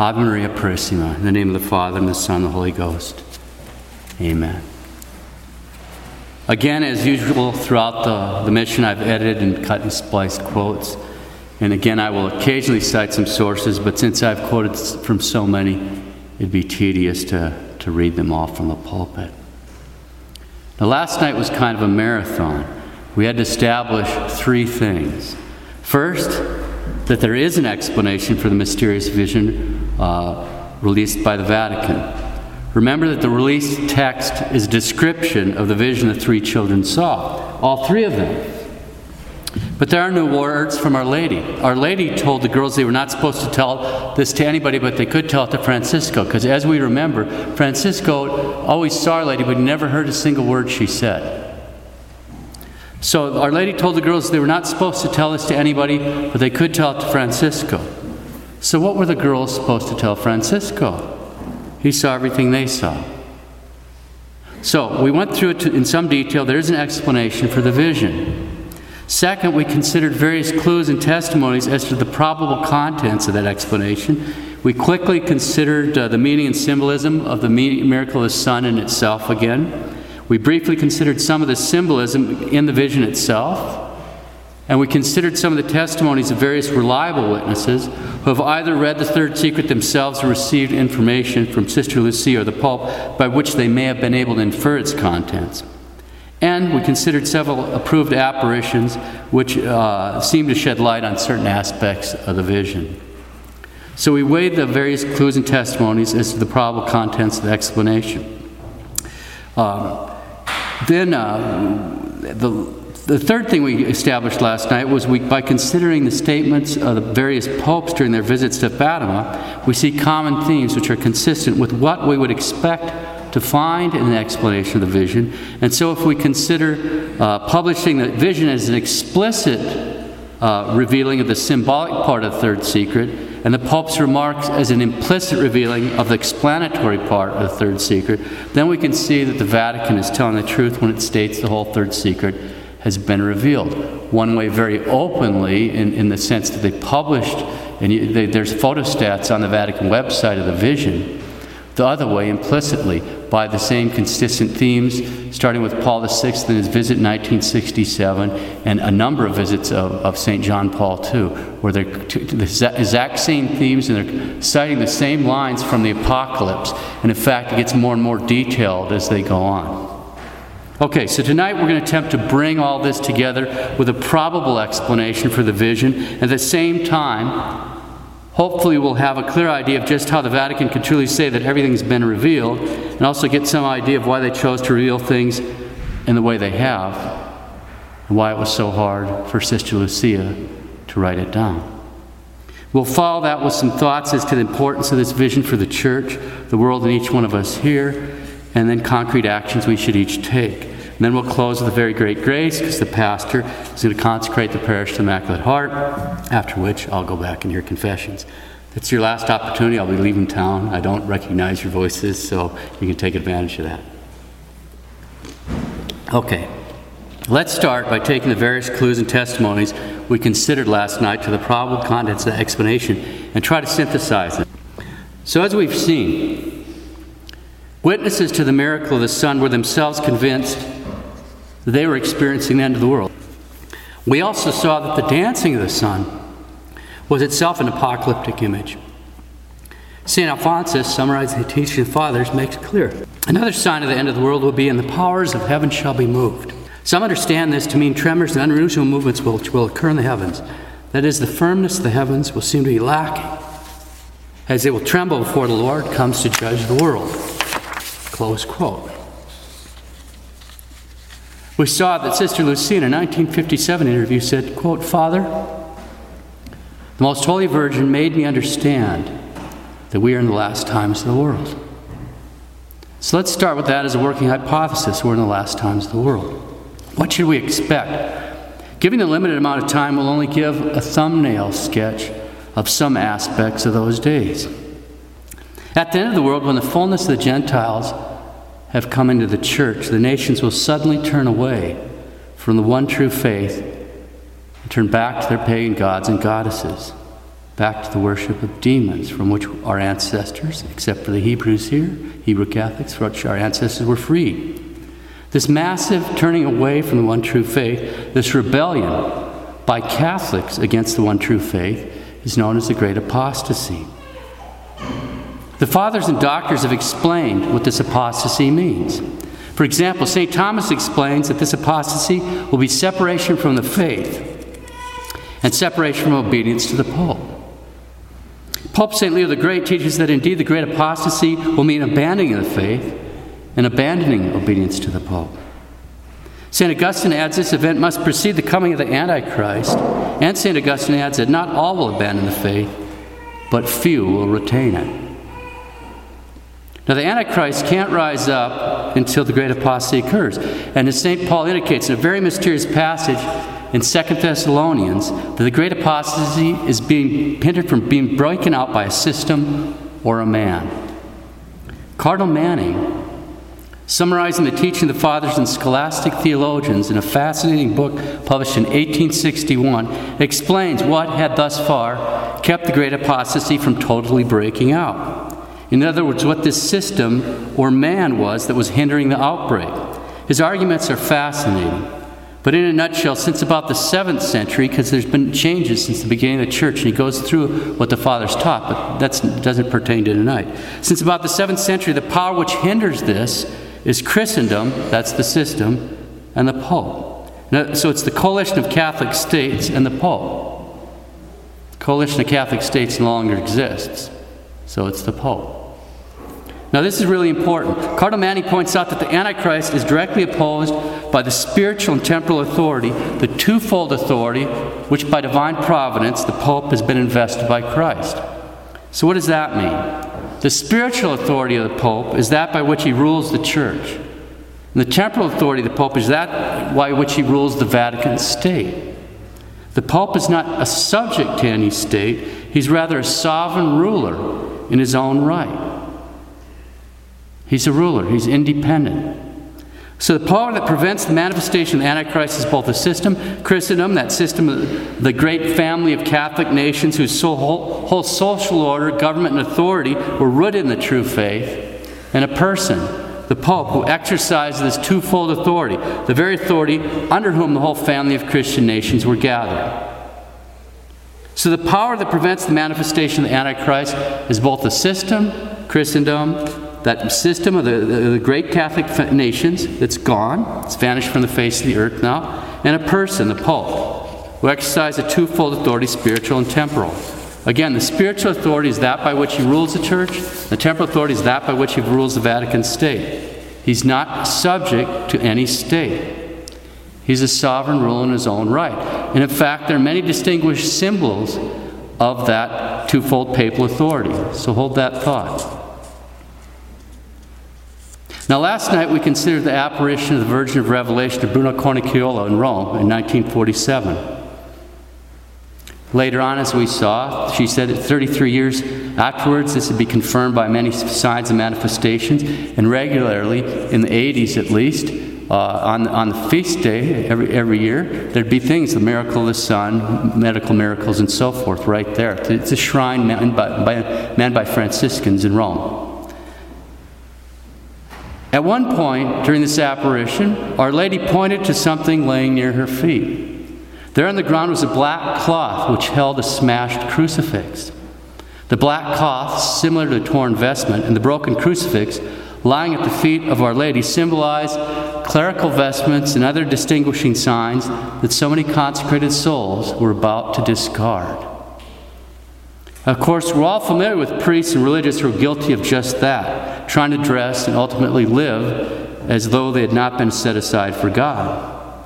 Ave Maria Purissima. In the name of the Father, and the Son, and the Holy Ghost. Amen. Again, as usual, throughout the, the mission, I've edited and cut and spliced quotes. And again, I will occasionally cite some sources, but since I've quoted from so many, it'd be tedious to, to read them all from the pulpit. Now, last night was kind of a marathon. We had to establish three things. First, that there is an explanation for the mysterious vision uh, released by the Vatican. Remember that the released text is a description of the vision the three children saw, all three of them. But there are no words from Our Lady. Our Lady told the girls they were not supposed to tell this to anybody, but they could tell it to Francisco, because as we remember, Francisco always saw Our Lady, but never heard a single word she said. So Our Lady told the girls they were not supposed to tell this to anybody, but they could tell it to Francisco. So what were the girls supposed to tell Francisco? He saw everything they saw. So we went through it in some detail. There is an explanation for the vision. Second, we considered various clues and testimonies as to the probable contents of that explanation. We quickly considered uh, the meaning and symbolism of the miracle of the sun in itself again. We briefly considered some of the symbolism in the vision itself, and we considered some of the testimonies of various reliable witnesses who have either read the third secret themselves or received information from Sister Lucia or the Pope by which they may have been able to infer its contents. And we considered several approved apparitions which uh, seem to shed light on certain aspects of the vision. So we weighed the various clues and testimonies as to the probable contents of the explanation. Um, then uh, the, the third thing we established last night was we, by considering the statements of the various popes during their visits to Fatima, we see common themes which are consistent with what we would expect to find in an explanation of the vision. And so, if we consider uh, publishing the vision as an explicit uh, revealing of the symbolic part of the third secret, and the Pope's remarks as an implicit revealing of the explanatory part of the third secret, then we can see that the Vatican is telling the truth when it states the whole third secret has been revealed. One way, very openly, in, in the sense that they published, and you, they, there's photostats on the Vatican website of the vision. The other way, implicitly, by the same consistent themes, starting with Paul VI and his visit in 1967, and a number of visits of, of St. John Paul II, where they're the exact same themes and they're citing the same lines from the apocalypse. And in fact, it gets more and more detailed as they go on. Okay, so tonight we're going to attempt to bring all this together with a probable explanation for the vision. At the same time, Hopefully, we'll have a clear idea of just how the Vatican can truly say that everything's been revealed, and also get some idea of why they chose to reveal things in the way they have, and why it was so hard for Sister Lucia to write it down. We'll follow that with some thoughts as to the importance of this vision for the church, the world, and each one of us here, and then concrete actions we should each take. And then we'll close with a very great grace because the pastor is going to consecrate the parish to the Immaculate Heart, after which I'll go back and hear confessions. It's your last opportunity. I'll be leaving town. I don't recognize your voices, so you can take advantage of that. Okay, let's start by taking the various clues and testimonies we considered last night to the probable contents of the explanation and try to synthesize them. So, as we've seen, witnesses to the miracle of the sun were themselves convinced they were experiencing the end of the world. We also saw that the dancing of the sun was itself an apocalyptic image. St. Alphonsus, summarizing the teaching of the fathers, makes clear. Another sign of the end of the world will be, and the powers of heaven shall be moved. Some understand this to mean tremors and unusual movements which will occur in the heavens. That is, the firmness of the heavens will seem to be lacking, as they will tremble before the Lord comes to judge the world. Close quote. We saw that Sister Lucia in a 1957 interview said, quote, Father, the Most Holy Virgin made me understand that we are in the last times of the world. So let's start with that as a working hypothesis. We're in the last times of the world. What should we expect? Given the limited amount of time, we'll only give a thumbnail sketch of some aspects of those days. At the end of the world, when the fullness of the Gentiles have come into the church, the nations will suddenly turn away from the one true faith and turn back to their pagan gods and goddesses. back to the worship of demons from which our ancestors, except for the Hebrews here, Hebrew Catholics, from which our ancestors were free. This massive turning away from the one true faith, this rebellion by Catholics against the one true faith, is known as the Great Apostasy. The fathers and doctors have explained what this apostasy means. For example, St. Thomas explains that this apostasy will be separation from the faith and separation from obedience to the Pope. Pope St. Leo the Great teaches that indeed the great apostasy will mean abandoning the faith and abandoning obedience to the Pope. St. Augustine adds this event must precede the coming of the Antichrist, and St. Augustine adds that not all will abandon the faith, but few will retain it. Now, the Antichrist can't rise up until the great apostasy occurs. And as St. Paul indicates in a very mysterious passage in Second Thessalonians, that the great apostasy is being hindered from being broken out by a system or a man. Cardinal Manning, summarizing the teaching of the fathers and scholastic theologians in a fascinating book published in 1861, explains what had thus far kept the great apostasy from totally breaking out. In other words, what this system or man was that was hindering the outbreak. His arguments are fascinating. But in a nutshell, since about the 7th century, because there's been changes since the beginning of the church, and he goes through what the fathers taught, but that doesn't pertain to tonight. Since about the 7th century, the power which hinders this is Christendom, that's the system, and the Pope. Now, so it's the coalition of Catholic states and the Pope. The coalition of Catholic states no longer exists, so it's the Pope. Now, this is really important. Cardinal Manning points out that the Antichrist is directly opposed by the spiritual and temporal authority, the twofold authority, which by divine providence the Pope has been invested by Christ. So, what does that mean? The spiritual authority of the Pope is that by which he rules the church. And the temporal authority of the Pope is that by which he rules the Vatican state. The Pope is not a subject to any state, he's rather a sovereign ruler in his own right. He's a ruler, he's independent. So the power that prevents the manifestation of Antichrist is both a system, Christendom, that system of the great family of Catholic nations whose whole, whole social order, government, and authority were rooted in the true faith, and a person, the Pope, who exercises this twofold authority, the very authority under whom the whole family of Christian nations were gathered. So the power that prevents the manifestation of the Antichrist is both a system, Christendom, that system of the, the, great Catholic nations that's gone, it's vanished from the face of the earth now, and a person, the Pope, who exercises a twofold authority, spiritual and temporal. Again, the spiritual authority is that by which he rules the church, the temporal authority is that by which he rules the Vatican state. He's not subject to any state. He's a sovereign ruler in his own right. And in fact, there are many distinguished symbols of that twofold papal authority. So hold that thought. Now, last night we considered the apparition of the Virgin of Revelation to Bruno Cornacchiola in Rome in 1947. Later on, as we saw, she said that 33 years afterwards, this would be confirmed by many signs and manifestations, and regularly, in the 80s at least, uh, on, on the feast day every, every year, there'd be things, the miracle of the sun, medical miracles, and so forth, right there. It's a shrine manned by, by, manned by Franciscans in Rome. At one point during this apparition, Our Lady pointed to something laying near her feet. There on the ground was a black cloth which held a smashed crucifix. The black cloth, similar to a torn vestment, and the broken crucifix lying at the feet of Our Lady symbolize clerical vestments and other distinguishing signs that so many consecrated souls were about to discard. Of course, we're all familiar with priests and religious who are guilty of just that, trying to dress and ultimately live as though they had not been set aside for God.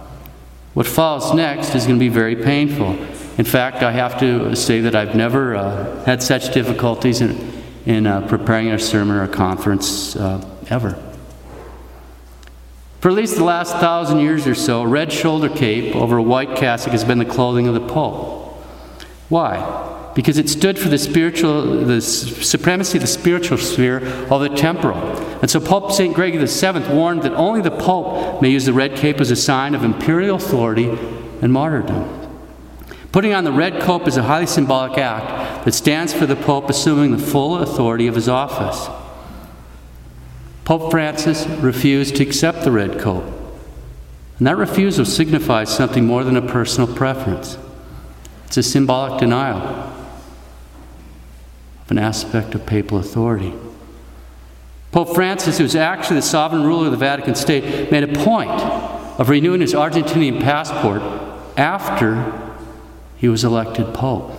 What follows next is going to be very painful. In fact, I have to say that I've never uh, had such difficulties in, in uh, preparing a sermon or a conference uh, ever. For at least the last thousand years or so, a red shoulder cape over a white cassock has been the clothing of the Pope. Why? Because it stood for the spiritual, the supremacy of the spiritual sphere of the temporal. And so Pope St. Gregory VII warned that only the Pope may use the red cape as a sign of imperial authority and martyrdom. Putting on the red cope is a highly symbolic act that stands for the Pope assuming the full authority of his office. Pope Francis refused to accept the red cope, and that refusal signifies something more than a personal preference. It's a symbolic denial an aspect of papal authority. Pope Francis, who's actually the sovereign ruler of the Vatican State, made a point of renewing his Argentinian passport after he was elected Pope.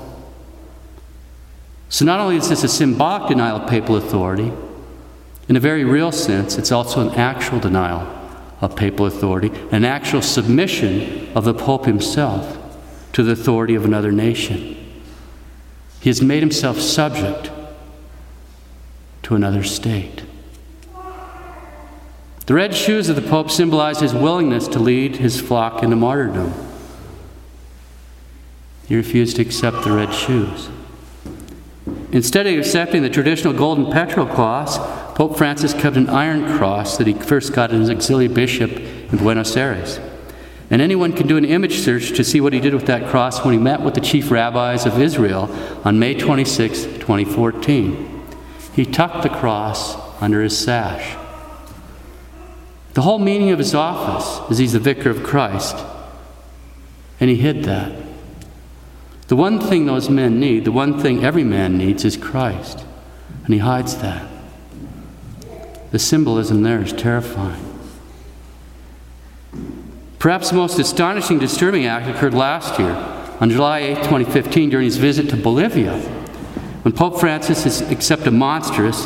So, not only is this a symbolic denial of papal authority, in a very real sense, it's also an actual denial of papal authority, an actual submission of the Pope himself to the authority of another nation. He has made himself subject to another state. The red shoes of the Pope symbolize his willingness to lead his flock into martyrdom. He refused to accept the red shoes. Instead of accepting the traditional golden pectoral cross, Pope Francis kept an iron cross that he first got as auxiliary bishop in Buenos Aires. And anyone can do an image search to see what he did with that cross when he met with the chief rabbis of Israel on May 26, 2014. He tucked the cross under his sash. The whole meaning of his office is he's the vicar of Christ, and he hid that. The one thing those men need, the one thing every man needs, is Christ. And he hides that. The symbolism there is terrifying. Perhaps the most astonishing, disturbing act occurred last year, on July 8, 2015, during his visit to Bolivia, when Pope Francis accepted a monstrous,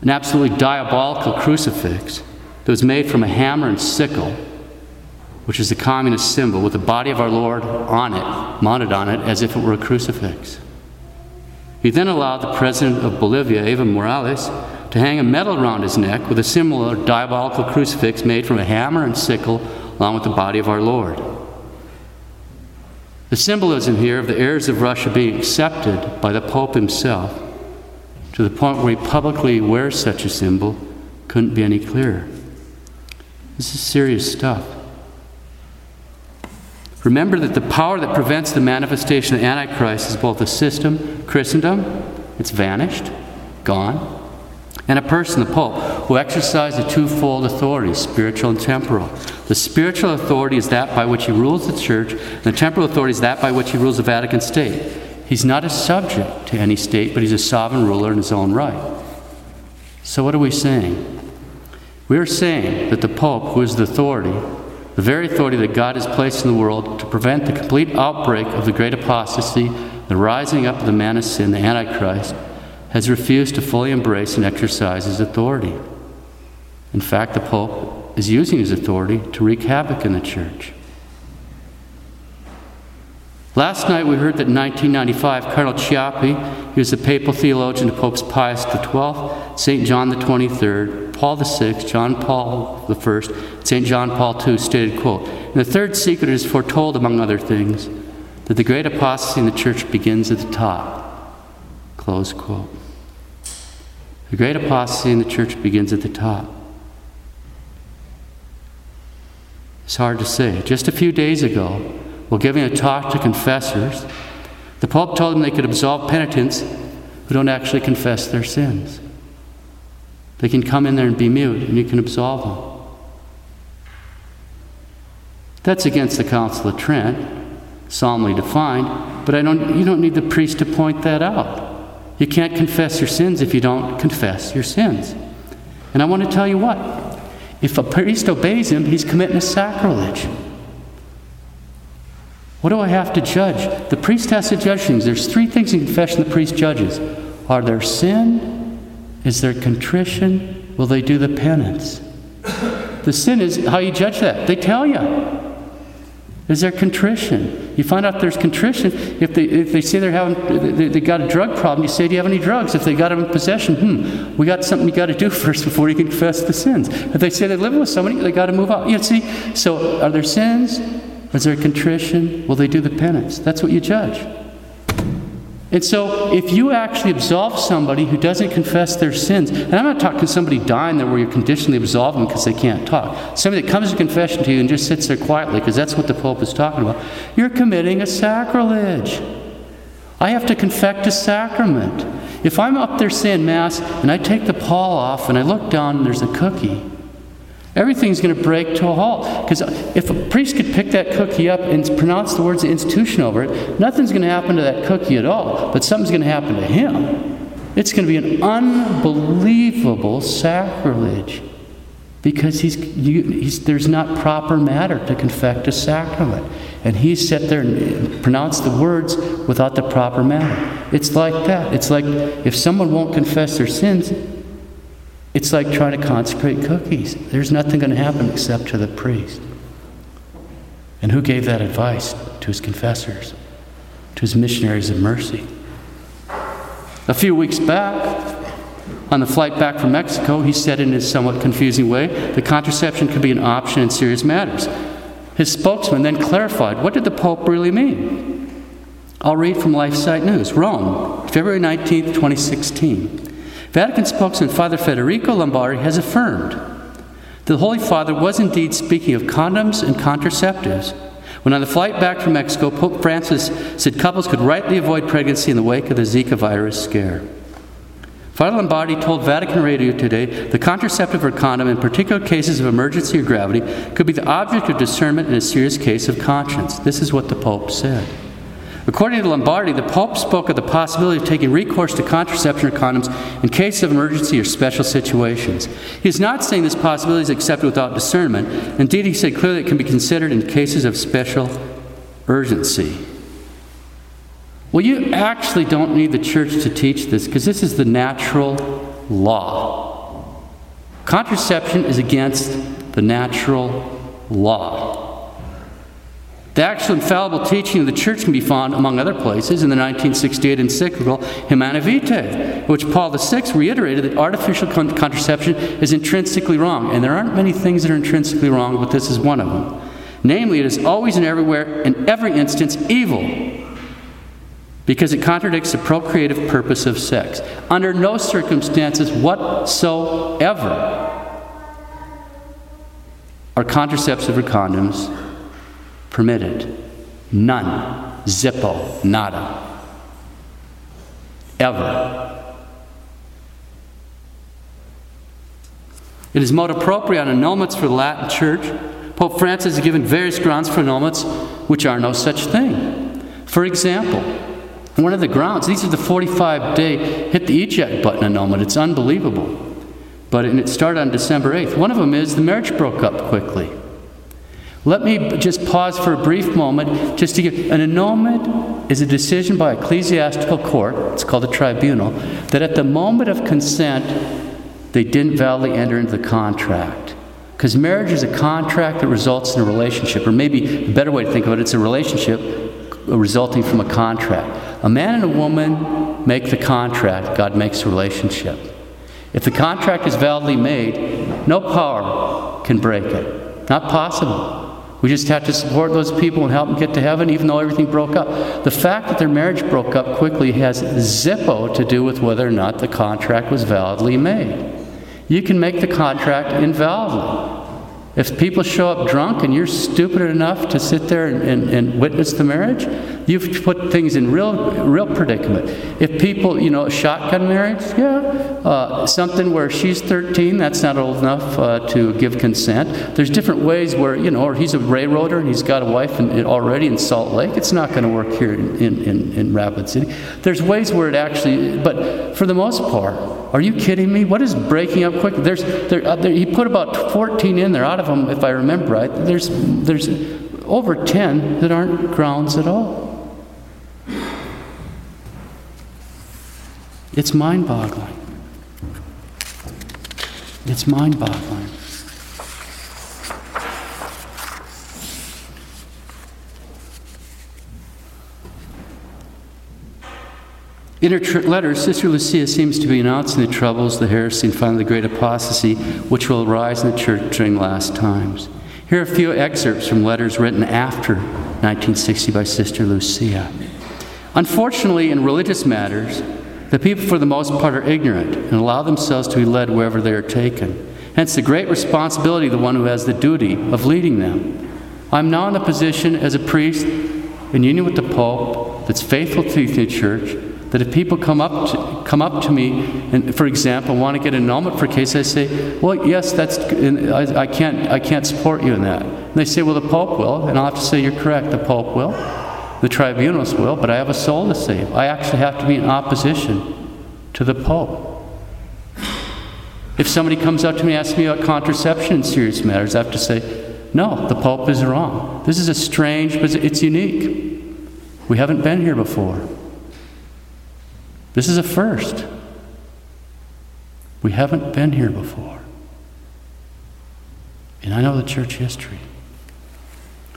an absolutely diabolical crucifix that was made from a hammer and sickle which is the communist symbol with the body of our Lord on it, mounted on it, as if it were a crucifix. He then allowed the president of Bolivia, Evo Morales, to hang a medal around his neck with a similar diabolical crucifix made from a hammer and sickle, along with the body of our Lord. The symbolism here of the heirs of Russia being accepted by the Pope himself, to the point where he publicly wears such a symbol, couldn't be any clearer. This is serious stuff. Remember that the power that prevents the manifestation of Antichrist is both a system, Christendom, it's vanished, gone, and a person, the Pope, who exercises a twofold authority, spiritual and temporal. The spiritual authority is that by which he rules the church, and the temporal authority is that by which he rules the Vatican State. He's not a subject to any state, but he's a sovereign ruler in his own right. So, what are we saying? We are saying that the Pope, who is the authority, the very authority that God has placed in the world to prevent the complete outbreak of the great apostasy, the rising up of the man of sin, the Antichrist, has refused to fully embrace and exercise his authority. In fact, the Pope is using his authority to wreak havoc in the church. Last night we heard that in 1995, Cardinal Ciappi, he was a papal theologian to Popes Pius XII, St. John 23rd, Paul VI, John Paul I, St. John Paul II, stated, quote, the third secret is foretold, among other things, that the great apostasy in the church begins at the top. Close quote. The great apostasy in the church begins at the top. It's hard to say. Just a few days ago, while giving a talk to confessors, the Pope told them they could absolve penitents who don't actually confess their sins. They can come in there and be mute, and you can absolve them. That's against the Council of Trent, solemnly defined, but I don't, you don't need the priest to point that out. You can't confess your sins if you don't confess your sins. And I want to tell you what if a priest obeys him, he's committing a sacrilege. What do I have to judge? The priest has to judge things. There's three things in confession the priest judges Are there sin? Is there contrition? Will they do the penance? The sin is how you judge that. They tell you. Is there contrition? You find out there's contrition. If they, if they say they're having, they, they got a drug problem, you say, Do you have any drugs? If they got them in possession, hmm, we got something you got to do first before you confess the sins. If they say they're living with somebody, they got to move out. You see? So, are there sins? Is there contrition? Will they do the penance? That's what you judge. And so, if you actually absolve somebody who doesn't confess their sins, and I'm not talking somebody dying there where you're conditionally absolving them because they can't talk, somebody that comes to confession to you and just sits there quietly, because that's what the Pope is talking about, you're committing a sacrilege. I have to confect a sacrament. If I'm up there saying Mass and I take the pall off and I look down and there's a cookie, everything's going to break to a halt. Because if a priest could pick that cookie up and pronounce the words of institution over it, nothing's going to happen to that cookie at all, but something's going to happen to him. It's going to be an unbelievable sacrilege because he's, you, he's, there's not proper matter to confect a sacrament. And he sat there and pronounced the words without the proper matter. It's like that. It's like if someone won't confess their sins, it's like trying to consecrate cookies. There's nothing going to happen except to the priest. And who gave that advice? To his confessors, to his missionaries of mercy. A few weeks back, on the flight back from Mexico, he said in his somewhat confusing way that contraception could be an option in serious matters. His spokesman then clarified what did the Pope really mean? I'll read from LifeSite News Rome, February 19, 2016. Vatican spokesman Father Federico Lombardi has affirmed that the Holy Father was indeed speaking of condoms and contraceptives when on the flight back from Mexico, Pope Francis said couples could rightly avoid pregnancy in the wake of the Zika virus scare. Father Lombardi told Vatican Radio today the contraceptive or condom, in particular cases of emergency or gravity, could be the object of discernment in a serious case of conscience. This is what the Pope said. According to Lombardi, the Pope spoke of the possibility of taking recourse to contraception or condoms in cases of emergency or special situations. He is not saying this possibility is accepted without discernment. Indeed, he said clearly it can be considered in cases of special urgency. Well, you actually don't need the church to teach this because this is the natural law. Contraception is against the natural law. The actual infallible teaching of the church can be found, among other places, in the 1968 encyclical Humanae Vitae, which Paul VI reiterated that artificial contraception is intrinsically wrong. And there aren't many things that are intrinsically wrong, but this is one of them. Namely, it is always and everywhere, in every instance, evil because it contradicts the procreative purpose of sex. Under no circumstances whatsoever are contraceptive or condoms permitted. None. Zippo. Nada. Ever. It is motu proprio on annulments for the Latin Church. Pope Francis has given various grounds for annulments, which are no such thing. For example, one of the grounds, these are the 45 day hit the eject button annulment. It's unbelievable. But it started on December 8th. One of them is the marriage broke up quickly. Let me just pause for a brief moment just to give an annulment is a decision by ecclesiastical court, it's called a tribunal, that at the moment of consent, they didn't validly enter into the contract. Because marriage is a contract that results in a relationship, or maybe a better way to think of it, it's a relationship resulting from a contract. A man and a woman make the contract, God makes the relationship. If the contract is validly made, no power can break it. Not possible. We just have to support those people and help them get to heaven, even though everything broke up. The fact that their marriage broke up quickly has zippo to do with whether or not the contract was validly made. You can make the contract invalidly. If people show up drunk and you're stupid enough to sit there and, and, and, witness the marriage, you've put things in real, real predicament. If people, you know, shotgun marriage, yeah, uh, something where she's 13, that's not old enough uh, to give consent. There's different ways where, you know, or he's a railroader and he's got a wife in, in, already in Salt Lake. It's not going to work here in, in, in Rapid City. There's ways where it actually, but for the most part, are you kidding me? What is breaking up quick? There's, there, uh, there, he put about 14 in there. Out of them, if I remember right, there's, there's over 10 that aren't grounds at all. It's mind boggling. It's mind boggling. In her tr- letter, Sister Lucia seems to be announcing the troubles, the heresy, and finally the great apostasy which will arise in the church during last times. Here are a few excerpts from letters written after 1960 by Sister Lucia. Unfortunately, in religious matters, the people for the most part are ignorant and allow themselves to be led wherever they are taken. Hence, the great responsibility of the one who has the duty of leading them. I'm now in a position as a priest in union with the Pope that's faithful to the church that if people come up to, come up to me and, for example, want to get an annulment for a case, I say, "Well, yes, that's I, I, can't I can't support you in that." And they say, "Well, the Pope will," and I'll have to say, "You're correct. The Pope will, the tribunals will, but I have a soul to save. I actually have to be in opposition to the Pope." If somebody comes up to me and asks me about contraception in serious matters, I have to say, "No, the Pope is wrong. This is a strange, but it's unique. We haven't been here before." This is a first. We haven't been here before. And I know the church history.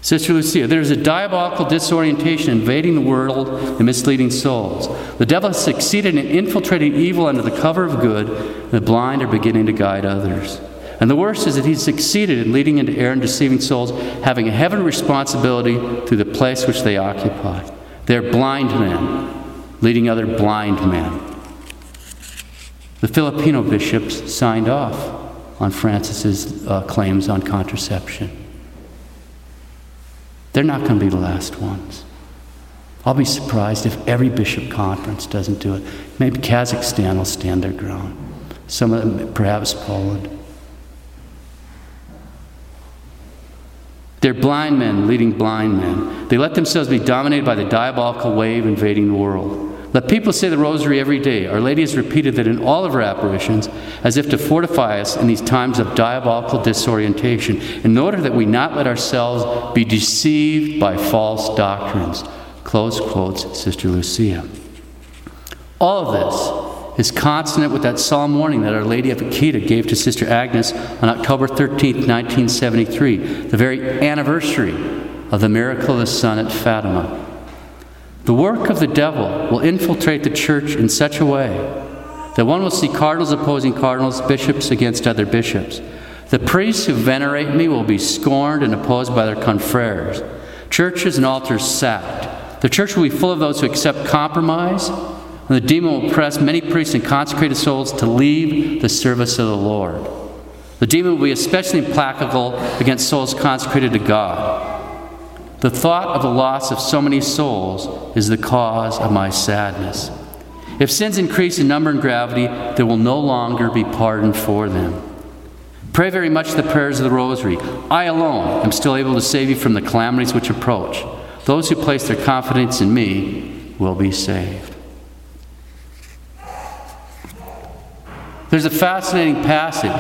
Sister Lucia, there is a diabolical disorientation invading the world and misleading souls. The devil has succeeded in infiltrating evil under the cover of good, the blind are beginning to guide others. And the worst is that he's succeeded in leading into error and deceiving souls, having a heavenly responsibility through the place which they occupy. They're blind men, leading other blind men. The Filipino bishops signed off on Francis's uh, claims on contraception. They're not going to be the last ones. I'll be surprised if every bishop conference doesn't do it. Maybe Kazakhstan will stand their ground. Some of them, perhaps Poland. They're blind men leading blind men. They let themselves be dominated by the diabolical wave invading the world. Let people say the rosary every day. Our Lady has repeated that in all of her apparitions, as if to fortify us in these times of diabolical disorientation, in order that we not let ourselves be deceived by false doctrines. Close quotes, Sister Lucia. All of this is consonant with that solemn warning that Our Lady of Akita gave to Sister Agnes on October 13, 1973, the very anniversary of the miracle of the sun at Fatima. The work of the devil will infiltrate the church in such a way that one will see cardinals opposing cardinals, bishops against other bishops. The priests who venerate me will be scorned and opposed by their confreres. Churches and altars sacked. The church will be full of those who accept compromise, and the demon will press many priests and consecrated souls to leave the service of the Lord. The demon will be especially implacable against souls consecrated to God. The thought of the loss of so many souls is the cause of my sadness. If sins increase in number and gravity, there will no longer be pardon for them. Pray very much the prayers of the Rosary. I alone am still able to save you from the calamities which approach. Those who place their confidence in me will be saved. There's a fascinating passage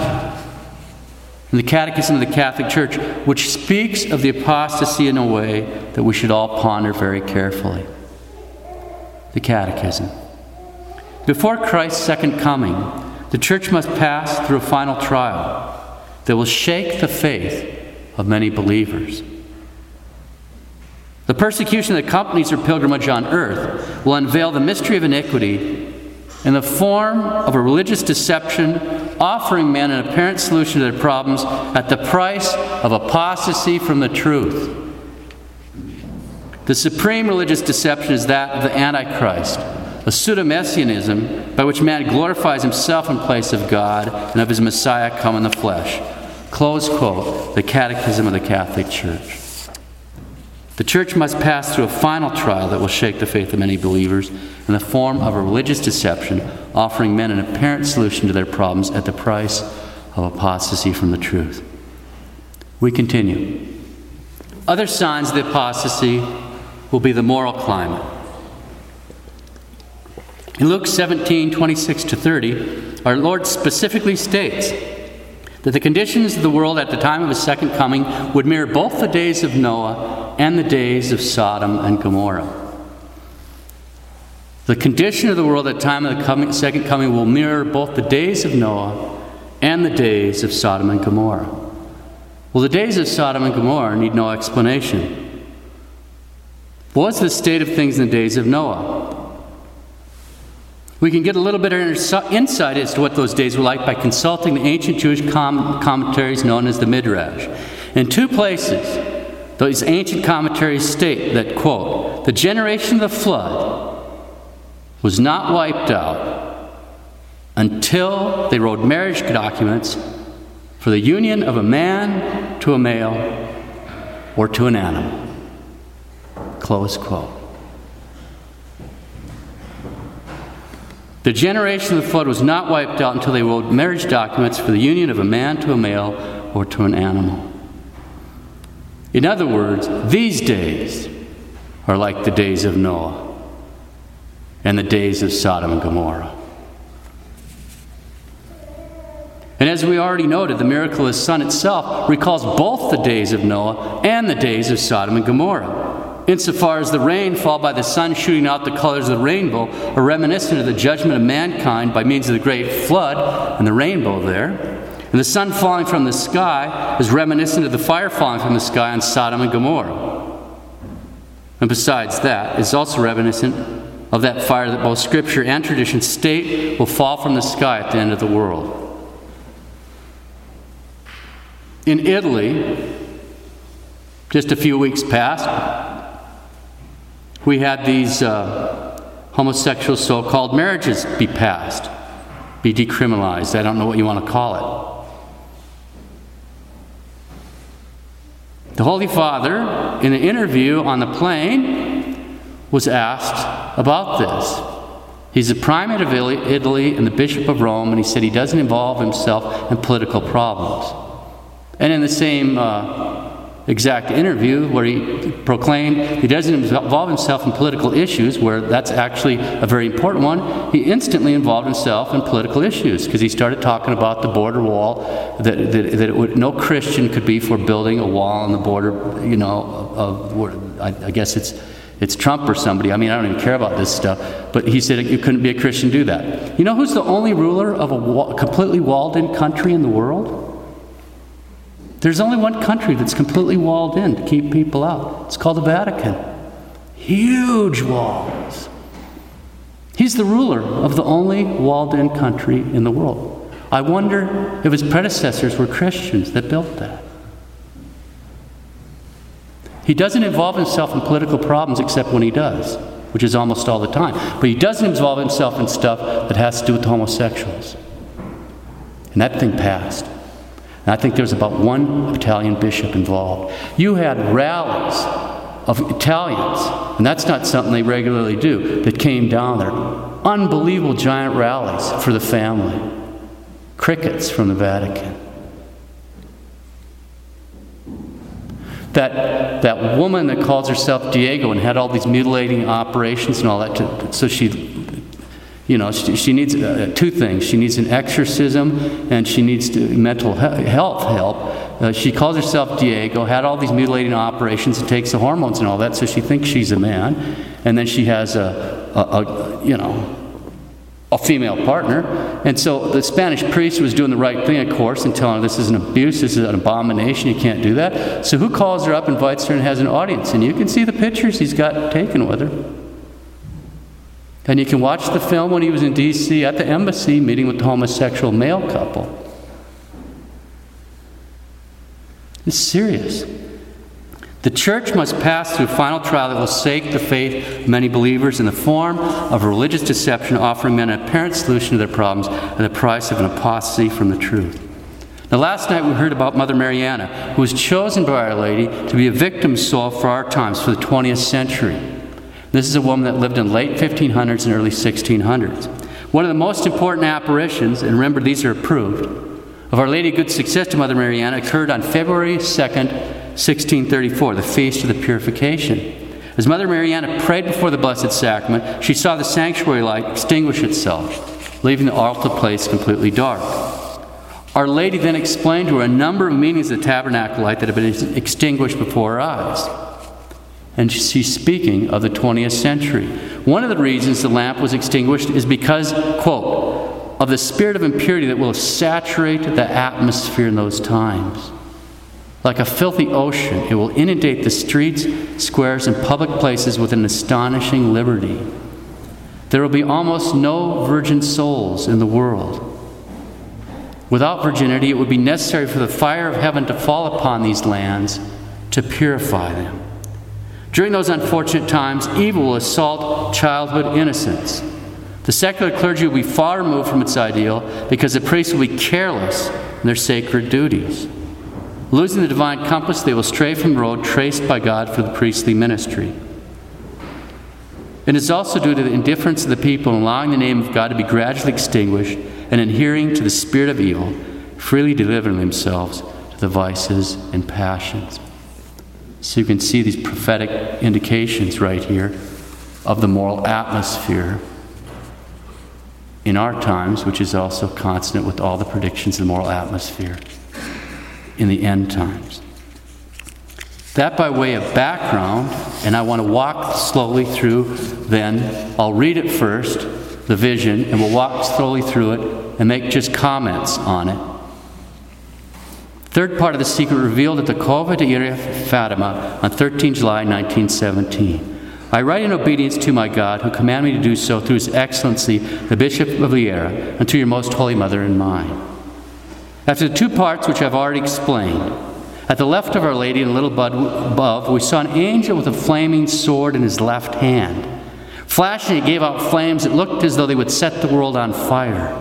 in the Catechism of the Catholic Church, which speaks of the apostasy in a way that we should all ponder very carefully. The Catechism. Before Christ's second coming, the church must pass through a final trial that will shake the faith of many believers. The persecution that accompanies her pilgrimage on earth will unveil the mystery of iniquity in the form of a religious deception offering men an apparent solution to their problems at the price of apostasy from the truth. The supreme religious deception is that of the Antichrist, a pseudo messianism by which man glorifies himself in place of God and of his Messiah come in the flesh. Close quote, the Catechism of the Catholic Church. The church must pass through a final trial that will shake the faith of many believers in the form of a religious deception, offering men an apparent solution to their problems at the price of apostasy from the truth. We continue. Other signs of the apostasy will be the moral climate. In Luke 17 26 to 30, our Lord specifically states that the conditions of the world at the time of his second coming would mirror both the days of Noah and the days of Sodom and Gomorrah. The condition of the world at the time of the coming, second coming will mirror both the days of Noah and the days of Sodom and Gomorrah. Well, the days of Sodom and Gomorrah need no explanation. What was the state of things in the days of Noah? We can get a little bit of insight as to what those days were like by consulting the ancient Jewish com- commentaries known as the Midrash. In two places, those ancient commentaries state that, quote, the generation of the flood was not wiped out until they wrote marriage documents for the union of a man to a male or to an animal. Close quote. The generation of the flood was not wiped out until they wrote marriage documents for the union of a man to a male or to an animal. In other words, these days are like the days of Noah and the days of Sodom and Gomorrah. And as we already noted, the miracle of the sun itself recalls both the days of Noah and the days of Sodom and Gomorrah. Insofar as the rain fall by the sun shooting out the colors of the rainbow are reminiscent of the judgment of mankind by means of the great flood and the rainbow there. And the sun falling from the sky is reminiscent of the fire falling from the sky on Sodom and Gomorrah. And besides that, it's also reminiscent of that fire that both Scripture and tradition state will fall from the sky at the end of the world. In Italy, just a few weeks past, we had these uh, homosexual so called marriages be passed, be decriminalized. I don't know what you want to call it. The Holy Father, in an interview on the plane, was asked about this. He's the primate of Italy and the Bishop of Rome, and he said he doesn't involve himself in political problems. And in the same uh, exact interview where he proclaimed he doesn't involve himself in political issues, where that's actually a very important one, he instantly involved himself in political issues because he started talking about the border wall, that, that, that would, no Christian could be for building a wall on the border, you know, of, I, I guess it's it's Trump or somebody. I mean, I don't even care about this stuff. But he said you couldn't be a Christian do that. You know who's the only ruler of a wa- completely walled in country in the world? There's only one country that's completely walled in to keep people out. It's called the Vatican. Huge walls. He's the ruler of the only walled in country in the world. I wonder if his predecessors were Christians that built that. He doesn't involve himself in political problems except when he does, which is almost all the time. But he doesn't involve himself in stuff that has to do with homosexuals. And that thing passed. And I think there was about one Italian bishop involved. You had rallies of Italians, and that's not something they regularly do, that came down there. Unbelievable giant rallies for the family. Crickets from the Vatican. That, that woman that calls herself Diego and had all these mutilating operations and all that, to, so she you know, she, she needs uh, two things. She needs an exorcism and she needs to, mental he- health help. Uh, she calls herself Diego, had all these mutilating operations, and takes the hormones and all that, so she thinks she's a man. And then she has a, a, a you know, a female partner. And so the Spanish priest was doing the right thing, of course, and telling her this is an abuse, this is an abomination, you can't do that. So who calls her up, invites her, and has an audience? And you can see the pictures he's got taken with her. And you can watch the film when he was in D.C. at the embassy meeting with the homosexual male couple. It's serious. The church must pass through a final trial that will shake the faith of many believers in the form of religious deception, offering men an apparent solution to their problems at the price of an apostasy from the truth. Now, last night we heard about Mother Mariana, who was chosen by Our Lady to be a victim soul for our times, for the 20th century. This is a woman that lived in late 1500s and early 1600s. One of the most important apparitions, and remember these are approved, of Our Lady Good Success to Mother Mariana occurred on February 2nd, 1634, the Feast of the Purification. As Mother Mariana prayed before the Blessed Sacrament, she saw the sanctuary light extinguish itself, leaving the altar place completely dark. Our Lady then explained to her a number of meanings of the tabernacle light that had been extinguished before her eyes and she's speaking of the 20th century. One of the reasons the lamp was extinguished is because, quote, of the spirit of impurity that will saturate the atmosphere in those times. Like a filthy ocean, it will inundate the streets, squares, and public places with an astonishing liberty. There will be almost no virgin souls in the world. Without virginity, it would be necessary for the fire of heaven to fall upon these lands to purify them. During those unfortunate times, evil will assault childhood innocence. The secular clergy will be far removed from its ideal because the priests will be careless in their sacred duties. Losing the divine compass, they will stray from the road traced by God for the priestly ministry. It is also due to the indifference of the people in allowing the name of God to be gradually extinguished and adhering to the spirit of evil, freely delivering themselves to the vices and passions. So you can see these prophetic indications right here of the moral atmosphere in our times, which is also consonant with all the predictions of the moral atmosphere in the end times. That by way of background, and I want to walk slowly through then. I'll read it first, the vision, and we'll walk slowly through it and make just comments on it. Third part of the secret revealed at the Cova de Fatima on 13 July 1917. I write in obedience to my God, who commanded me to do so through His Excellency, the Bishop of Leiria, and to your most holy mother and mine. After the two parts which I've already explained, at the left of Our Lady and a little bud above, we saw an angel with a flaming sword in his left hand. Flashing, it gave out flames that looked as though they would set the world on fire.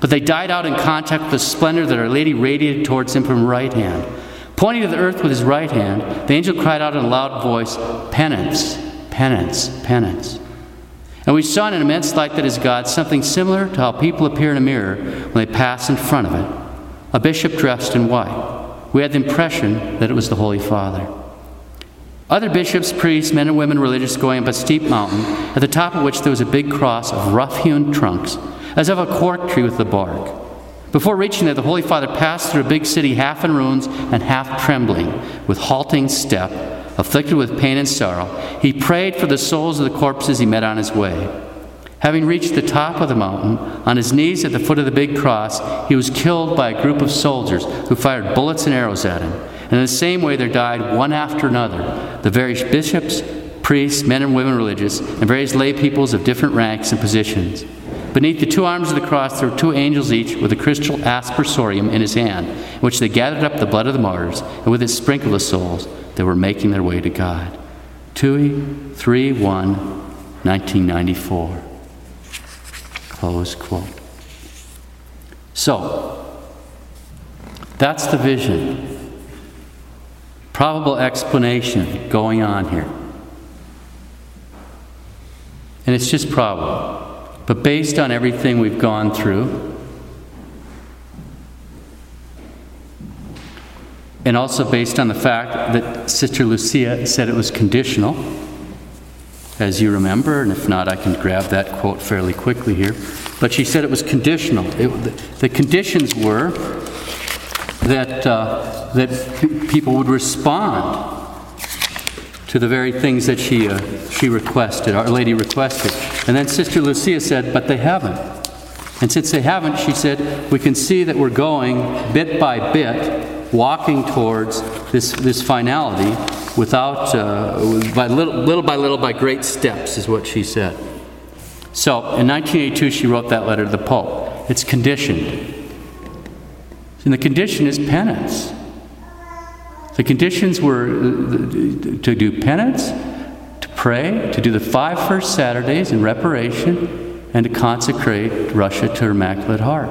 But they died out in contact with the splendor that Our Lady radiated towards him from her right hand. Pointing to the earth with his right hand, the angel cried out in a loud voice, Penance, penance, penance. And we saw in an immense light that is God something similar to how people appear in a mirror when they pass in front of it. A bishop dressed in white. We had the impression that it was the Holy Father. Other bishops, priests, men and women religious going up a steep mountain, at the top of which there was a big cross of rough hewn trunks, as of a cork tree with the bark. Before reaching there, the Holy Father passed through a big city half in ruins and half trembling, with halting step, afflicted with pain and sorrow, he prayed for the souls of the corpses he met on his way. Having reached the top of the mountain, on his knees at the foot of the big cross, he was killed by a group of soldiers who fired bullets and arrows at him. And in the same way, there died one after another the various bishops, priests, men and women religious, and various lay peoples of different ranks and positions. Beneath the two arms of the cross, there were two angels each with a crystal aspersorium in his hand, in which they gathered up the blood of the martyrs, and with it sprinkled the souls that were making their way to God. Tui 3 1, 1994. Close quote. So, that's the vision. Probable explanation going on here. And it's just probable. But based on everything we've gone through, and also based on the fact that Sister Lucia said it was conditional, as you remember, and if not, I can grab that quote fairly quickly here. But she said it was conditional. It, the, conditions were that, uh, that p- people would respond to the very things that she, uh, she requested, Our Lady requested. And then Sister Lucia said, but they haven't. And since they haven't, she said, we can see that we're going bit by bit walking towards this, this finality without, uh, by little, little by little, by great steps, is what she said. So, in 1982, she wrote that letter to the Pope. It's conditioned. And the condition is penance. The conditions were uh, to do penance, to pray, to do the five first Saturdays in reparation, and to consecrate Russia to her Immaculate Heart.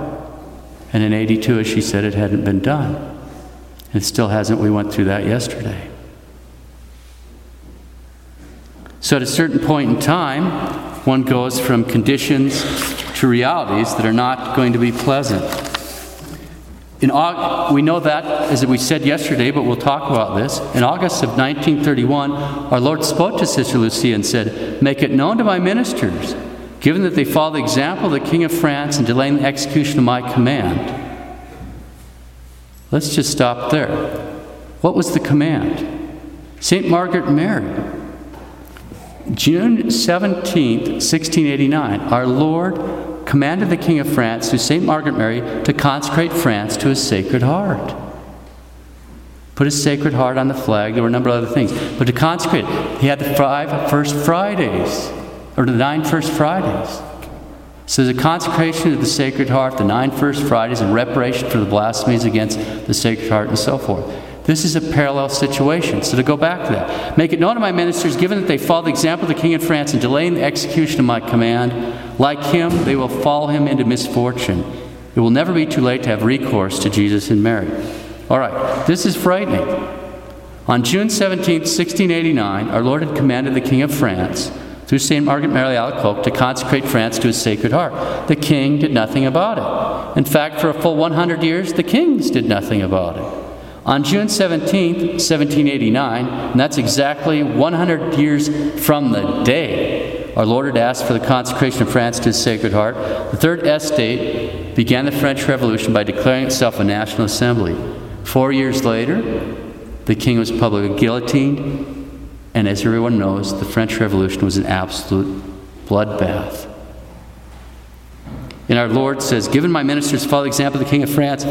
And in 82, as she said, it hadn't been done. It still hasn't. We went through that yesterday. So, at a certain point in time, one goes from conditions to realities that are not going to be pleasant. In August, we know that, as we said yesterday, but we'll talk about this. In August of 1931, our Lord spoke to Sister Lucia and said, Make it known to my ministers, given that they follow the example of the King of France in delaying the execution of my command Let's just stop there. What was the command? St. Margaret Mary. June 17th, 1689, our Lord commanded the King of France through St. Margaret Mary to consecrate France to his Sacred Heart. Put his Sacred Heart on the flag. There were a number of other things. But to consecrate he had the five First Fridays, or the nine First Fridays. So the consecration of the Sacred Heart, the nine First Fridays, and reparation for the blasphemies against the Sacred Heart, and so forth. This is a parallel situation. So to go back to that, make it known to my ministers, given that they follow the example of the king of France in delaying the execution of my command, like him, they will follow him into misfortune. It will never be too late to have recourse to Jesus and Mary. All right, this is frightening. On June 17, 1689, our Lord had commanded the King of France, through St. Margaret Mary Alacoque, to consecrate France to his Sacred Heart. The King did nothing about it. In fact, for a full 100 years, the kings did nothing about it. On June 17, 1789, and that's exactly 100 years from the day our Lord had asked for the consecration of France to his Sacred Heart, the Third Estate began the French Revolution by declaring itself a national assembly. Four years later, the king was publicly guillotined, and as everyone knows, the French Revolution was an absolute bloodbath. And our Lord says, Given my ministers follow the example of the King of France,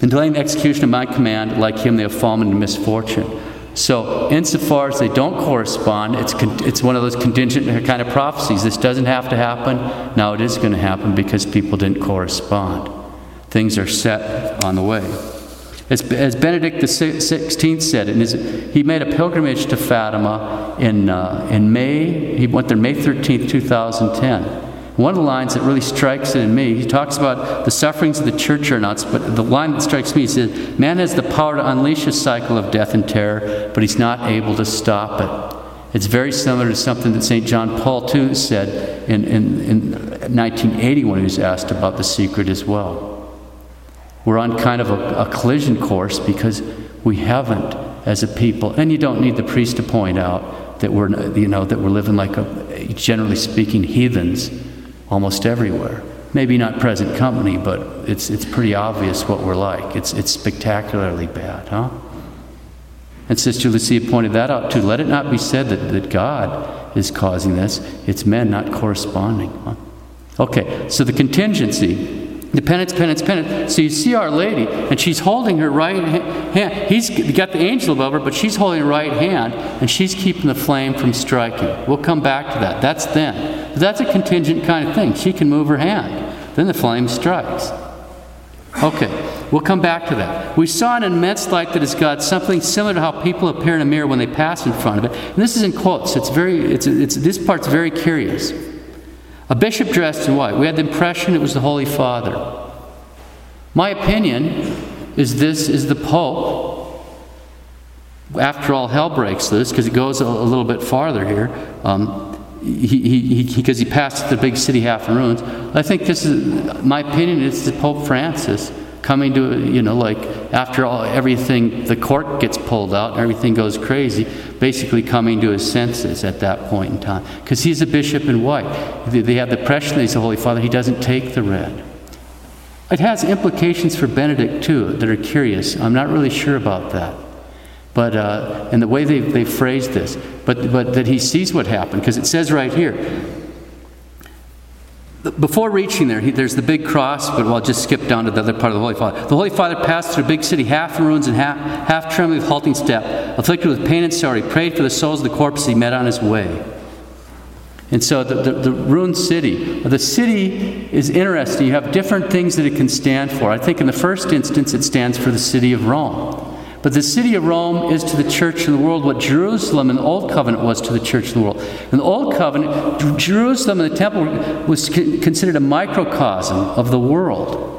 in delaying the execution of my command, like him, they have fallen into misfortune. So, insofar as they don't correspond, it's, con- it's one of those contingent kind of prophecies. This doesn't have to happen. Now it is going to happen because people didn't correspond. Things are set on the way. As, as Benedict XVI said, his, he made a pilgrimage to Fatima in, uh, in May, he went there May 13th, 2010. One of the lines that really strikes it in me, he talks about the sufferings of the church are not, but the line that strikes me is Man has the power to unleash a cycle of death and terror, but he's not able to stop it. It's very similar to something that St. John Paul II said in, in, in 1980 when he was asked about the secret as well. We're on kind of a, a collision course because we haven't as a people. And you don't need the priest to point out that we're, you know, that we're living like, a, generally speaking, heathens almost everywhere. Maybe not present company, but it's, it's pretty obvious what we're like. It's, it's spectacularly bad, huh? And Sister Lucia pointed that out too. Let it not be said that, that God is causing this, it's men not corresponding. Huh? Okay, so the contingency the penance, penance, penance. So you see Our Lady, and she's holding her right hand. He's got the angel above her, but she's holding her right hand, and she's keeping the flame from striking. We'll come back to that. That's then. But that's a contingent kind of thing. She can move her hand. Then the flame strikes. Okay, we'll come back to that. We saw an immense light that is God, something similar to how people appear in a mirror when they pass in front of it. And this is in quotes. It's very, it's, it's, this part's very curious. A bishop dressed in white. We had the impression it was the Holy Father. My opinion is this is the Pope. After all hell breaks loose, because it goes a, little bit farther here, um, because he, he, he, he, passed the big city half in ruins. I think this is, my opinion, is the Pope Francis coming to, you know, like after all, everything, the cork gets pulled out and everything goes crazy, basically coming to his senses at that point in time. Because he's a bishop in white. They have the impression that he's the Holy Father, he doesn't take the red. It has implications for Benedict too that are curious. I'm not really sure about that. But, uh, and the way they, they phrased this, but, but that he sees what happened, because it says right here, before reaching there, he, there's the big cross, but I'll just skip down to the other part of the Holy Father. The Holy Father passed through a big city, half in ruins and half, half trembling with halting step, afflicted with pain and sorrow. He prayed for the souls of the corpses he met on his way. And so the, the, the, ruined city, the city is interesting. You have different things that it can stand for. I think in the first instance, it stands for the city of Rome. But the city of Rome is to the church in the world what Jerusalem in the Old Covenant was to the church in the world. In the Old Covenant, Jerusalem and the temple was considered a microcosm of the world.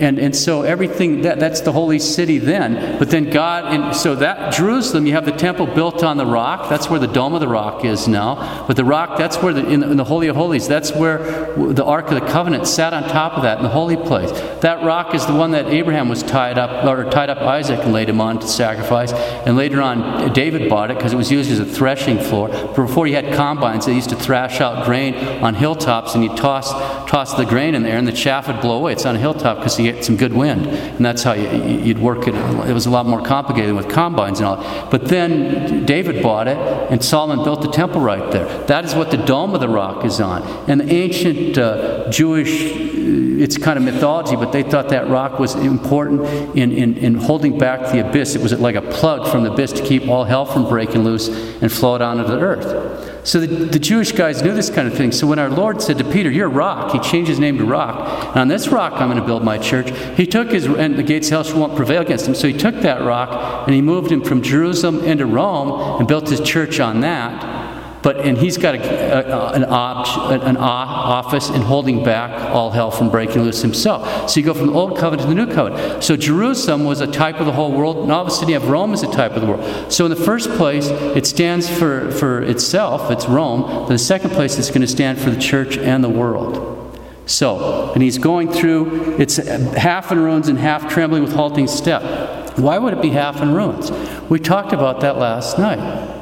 And, and so everything, that, that's the holy city then. But then God, and so that Jerusalem, you have the temple built on the rock. That's where the Dome of the Rock is now. But the rock, that's where, the, in, the, in the Holy of Holies, that's where the Ark of the Covenant sat on top of that in the holy place. That rock is the one that Abraham was tied up, or tied up Isaac and laid him on to sacrifice. And later on, David bought it because it was used as a threshing floor. Before you had combines, they used to thrash out grain on hilltops and you toss, toss the grain in there and the chaff would blow away. It's on a hilltop because you get some good wind. And that's how you, would work it. It was a lot more complicated with combines and all. But then David bought it, and Solomon built the temple right there. That is what the Dome of the Rock is on. And the ancient uh, Jewish it's kind of mythology, but they thought that rock was important in, in, in holding back the abyss. It was like a plug from the abyss to keep all hell from breaking loose and flow down to the earth. So the, the, Jewish guys knew this kind of thing. So when our Lord said to Peter, You're a rock, he changed his name to Rock. And on this rock I'm going to build my church. He took his, and the gates of hell won't prevail against him. So he took that rock and he moved him from Jerusalem into Rome and built his church on that. But and he's got a, a, an, op, an office in holding back all hell from breaking loose himself. So you go from the old covenant to the new covenant. So Jerusalem was a type of the whole world, and all of a sudden you have Rome as a type of the world. So in the first place, it stands for, for itself, it's Rome. The second place, it's going to stand for the church and the world. So, and he's going through, it's half in ruins and half trembling with halting step. Why would it be half in ruins? We talked about that last night.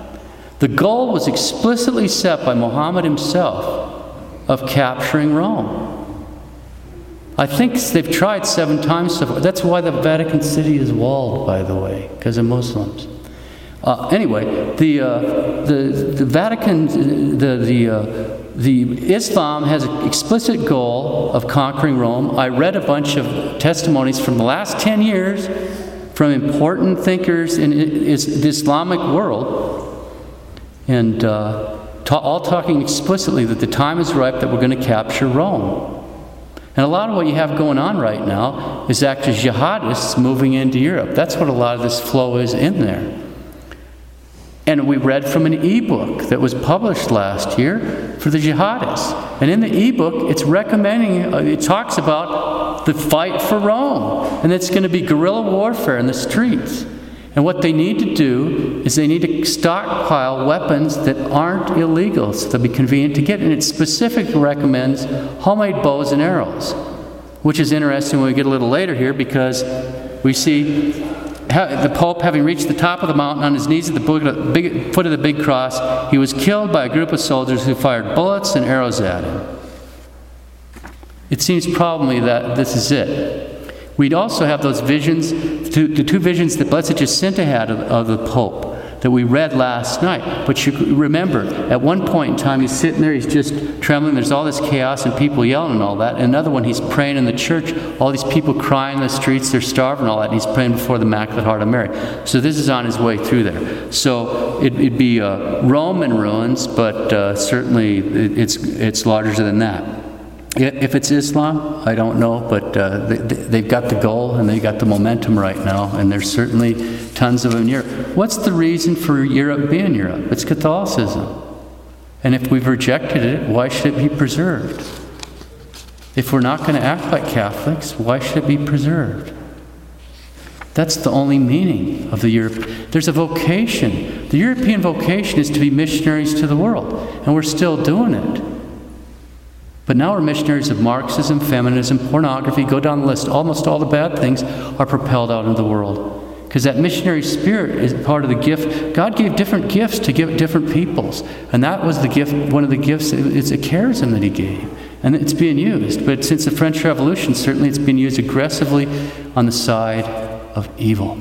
The goal was explicitly set by Muhammad himself of capturing Rome. I think they've tried seven times so far. That's why the Vatican City is walled, by the way, because of Muslims. Uh, anyway, the, uh, the, the Vatican, the, the, uh, the Islam has an explicit goal of conquering Rome. I read a bunch of testimonies from the last 10 years from important thinkers in the Islamic world and uh, ta- all talking explicitly that the time is ripe that we're going to capture Rome. And a lot of what you have going on right now is actually jihadists moving into Europe. That's what a lot of this flow is in there. And we read from an ebook that was published last year for the jihadists. And in the ebook, it's recommending, uh, it talks about the fight for Rome. And it's going to be guerrilla warfare in the streets. And what they need to do is they need to stockpile weapons that aren't illegal so they'll be convenient to get. And it specifically recommends homemade bows and arrows, which is interesting when we get a little later here because we see the Pope, having reached the top of the mountain on his knees at the foot of the big cross, he was killed by a group of soldiers who fired bullets and arrows at him. It seems probably that this is it. We'd also have those visions, the two visions that Blessed Jacinta had of, the Pope that we read last night. But you remember, at one point in time, he's sitting there, he's just trembling. There's all this chaos and people yelling and all that. Another one, he's praying in the church. All these people crying in the streets, they're starving and all that. And he's praying before the Immaculate Heart of Mary. So this is on his way through there. So it, would be uh, Roman ruins, but uh, certainly it's, it's larger than that. If it's Islam, I don't know, but uh, they, have got the goal and they've got the momentum right now, and there's certainly tons of them in Europe. What's the reason for Europe being Europe? It's Catholicism. And if we've rejected it, why should it be preserved? If we're not going to act like Catholics, why should it be preserved? That's the only meaning of the Europe. There's a vocation. The European vocation is to be missionaries to the world, and we're still doing it. But now we're missionaries of Marxism, feminism, pornography, go down the list. Almost all the bad things are propelled out into the world. Because that missionary spirit is part of the gift. God gave different gifts to give different peoples. And that was the gift, one of the gifts, it's a charism that He gave. And it's being used. But since the French Revolution, certainly it's been used aggressively on the side of evil.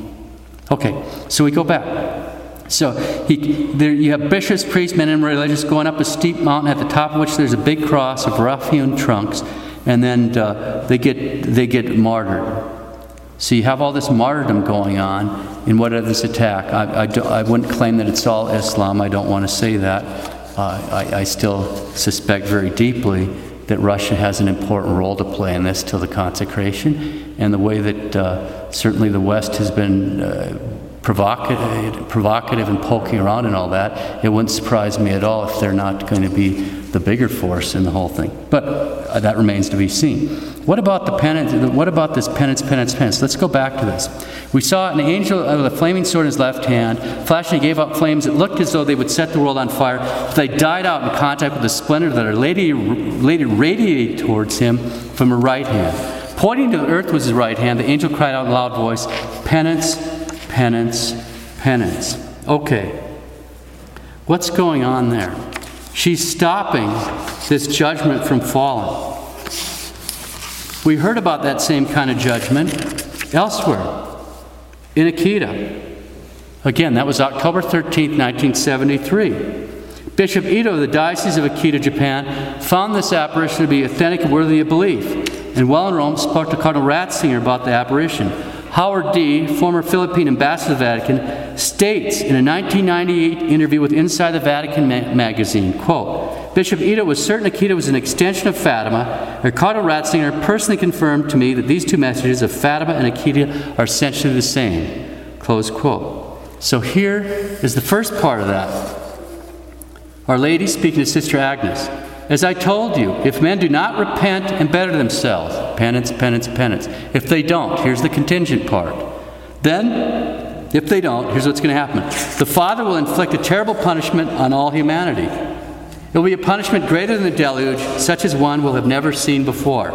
Okay, so we go back. So he, there, you have bishops, priests, men, and religious going up a steep mountain at the top of which there's a big cross of rough-hewn trunks, and then uh, they get they get martyred. So you have all this martyrdom going on in what of this attack. I, I, I, wouldn't claim that it's all Islam. I don't want to say that. Uh, I, I still suspect very deeply that Russia has an important role to play in this till the consecration, and the way that uh, certainly the West has been uh, provocative, provocative and poking around and all that, it wouldn't surprise me at all if they're not going to be the bigger force in the whole thing. But uh, that remains to be seen. What about the penance? What about this penance, penance, penance? Let's go back to this. We saw an angel with a flaming sword in his left hand, flashing, gave up flames. It looked as though they would set the world on fire. If they died out in contact with the splendor that Our Lady, lady radiated towards him from her right hand. Pointing to the earth was his right hand. The angel cried out in a loud voice, Penance, penance, penance. Okay. What's going on there? She's stopping this judgment from falling. We heard about that same kind of judgment elsewhere in Akita. Again, that was October 13, 1973. Bishop Ito of the Diocese of Akita, Japan, found this apparition to be authentic and worthy of belief. and while in Rome spoke to Cardinal Ratzinger about the apparition. Howard Dee, former Philippine ambassador to the Vatican, states in a 1998 interview with Inside the Vatican ma- magazine, quote, Bishop Ito was certain Akita was an extension of Fatima. Cardinal Ratzinger personally confirmed to me that these two messages of Fatima and Akita are essentially the same. Close quote. So here is the first part of that. Our Lady speaking to Sister Agnes. As I told you, if men do not repent and better themselves, penance, penance, penance. If they don't, here's the contingent part. Then, if they don't, here's what's going to happen the Father will inflict a terrible punishment on all humanity. It will be a punishment greater than the deluge, such as one will have never seen before.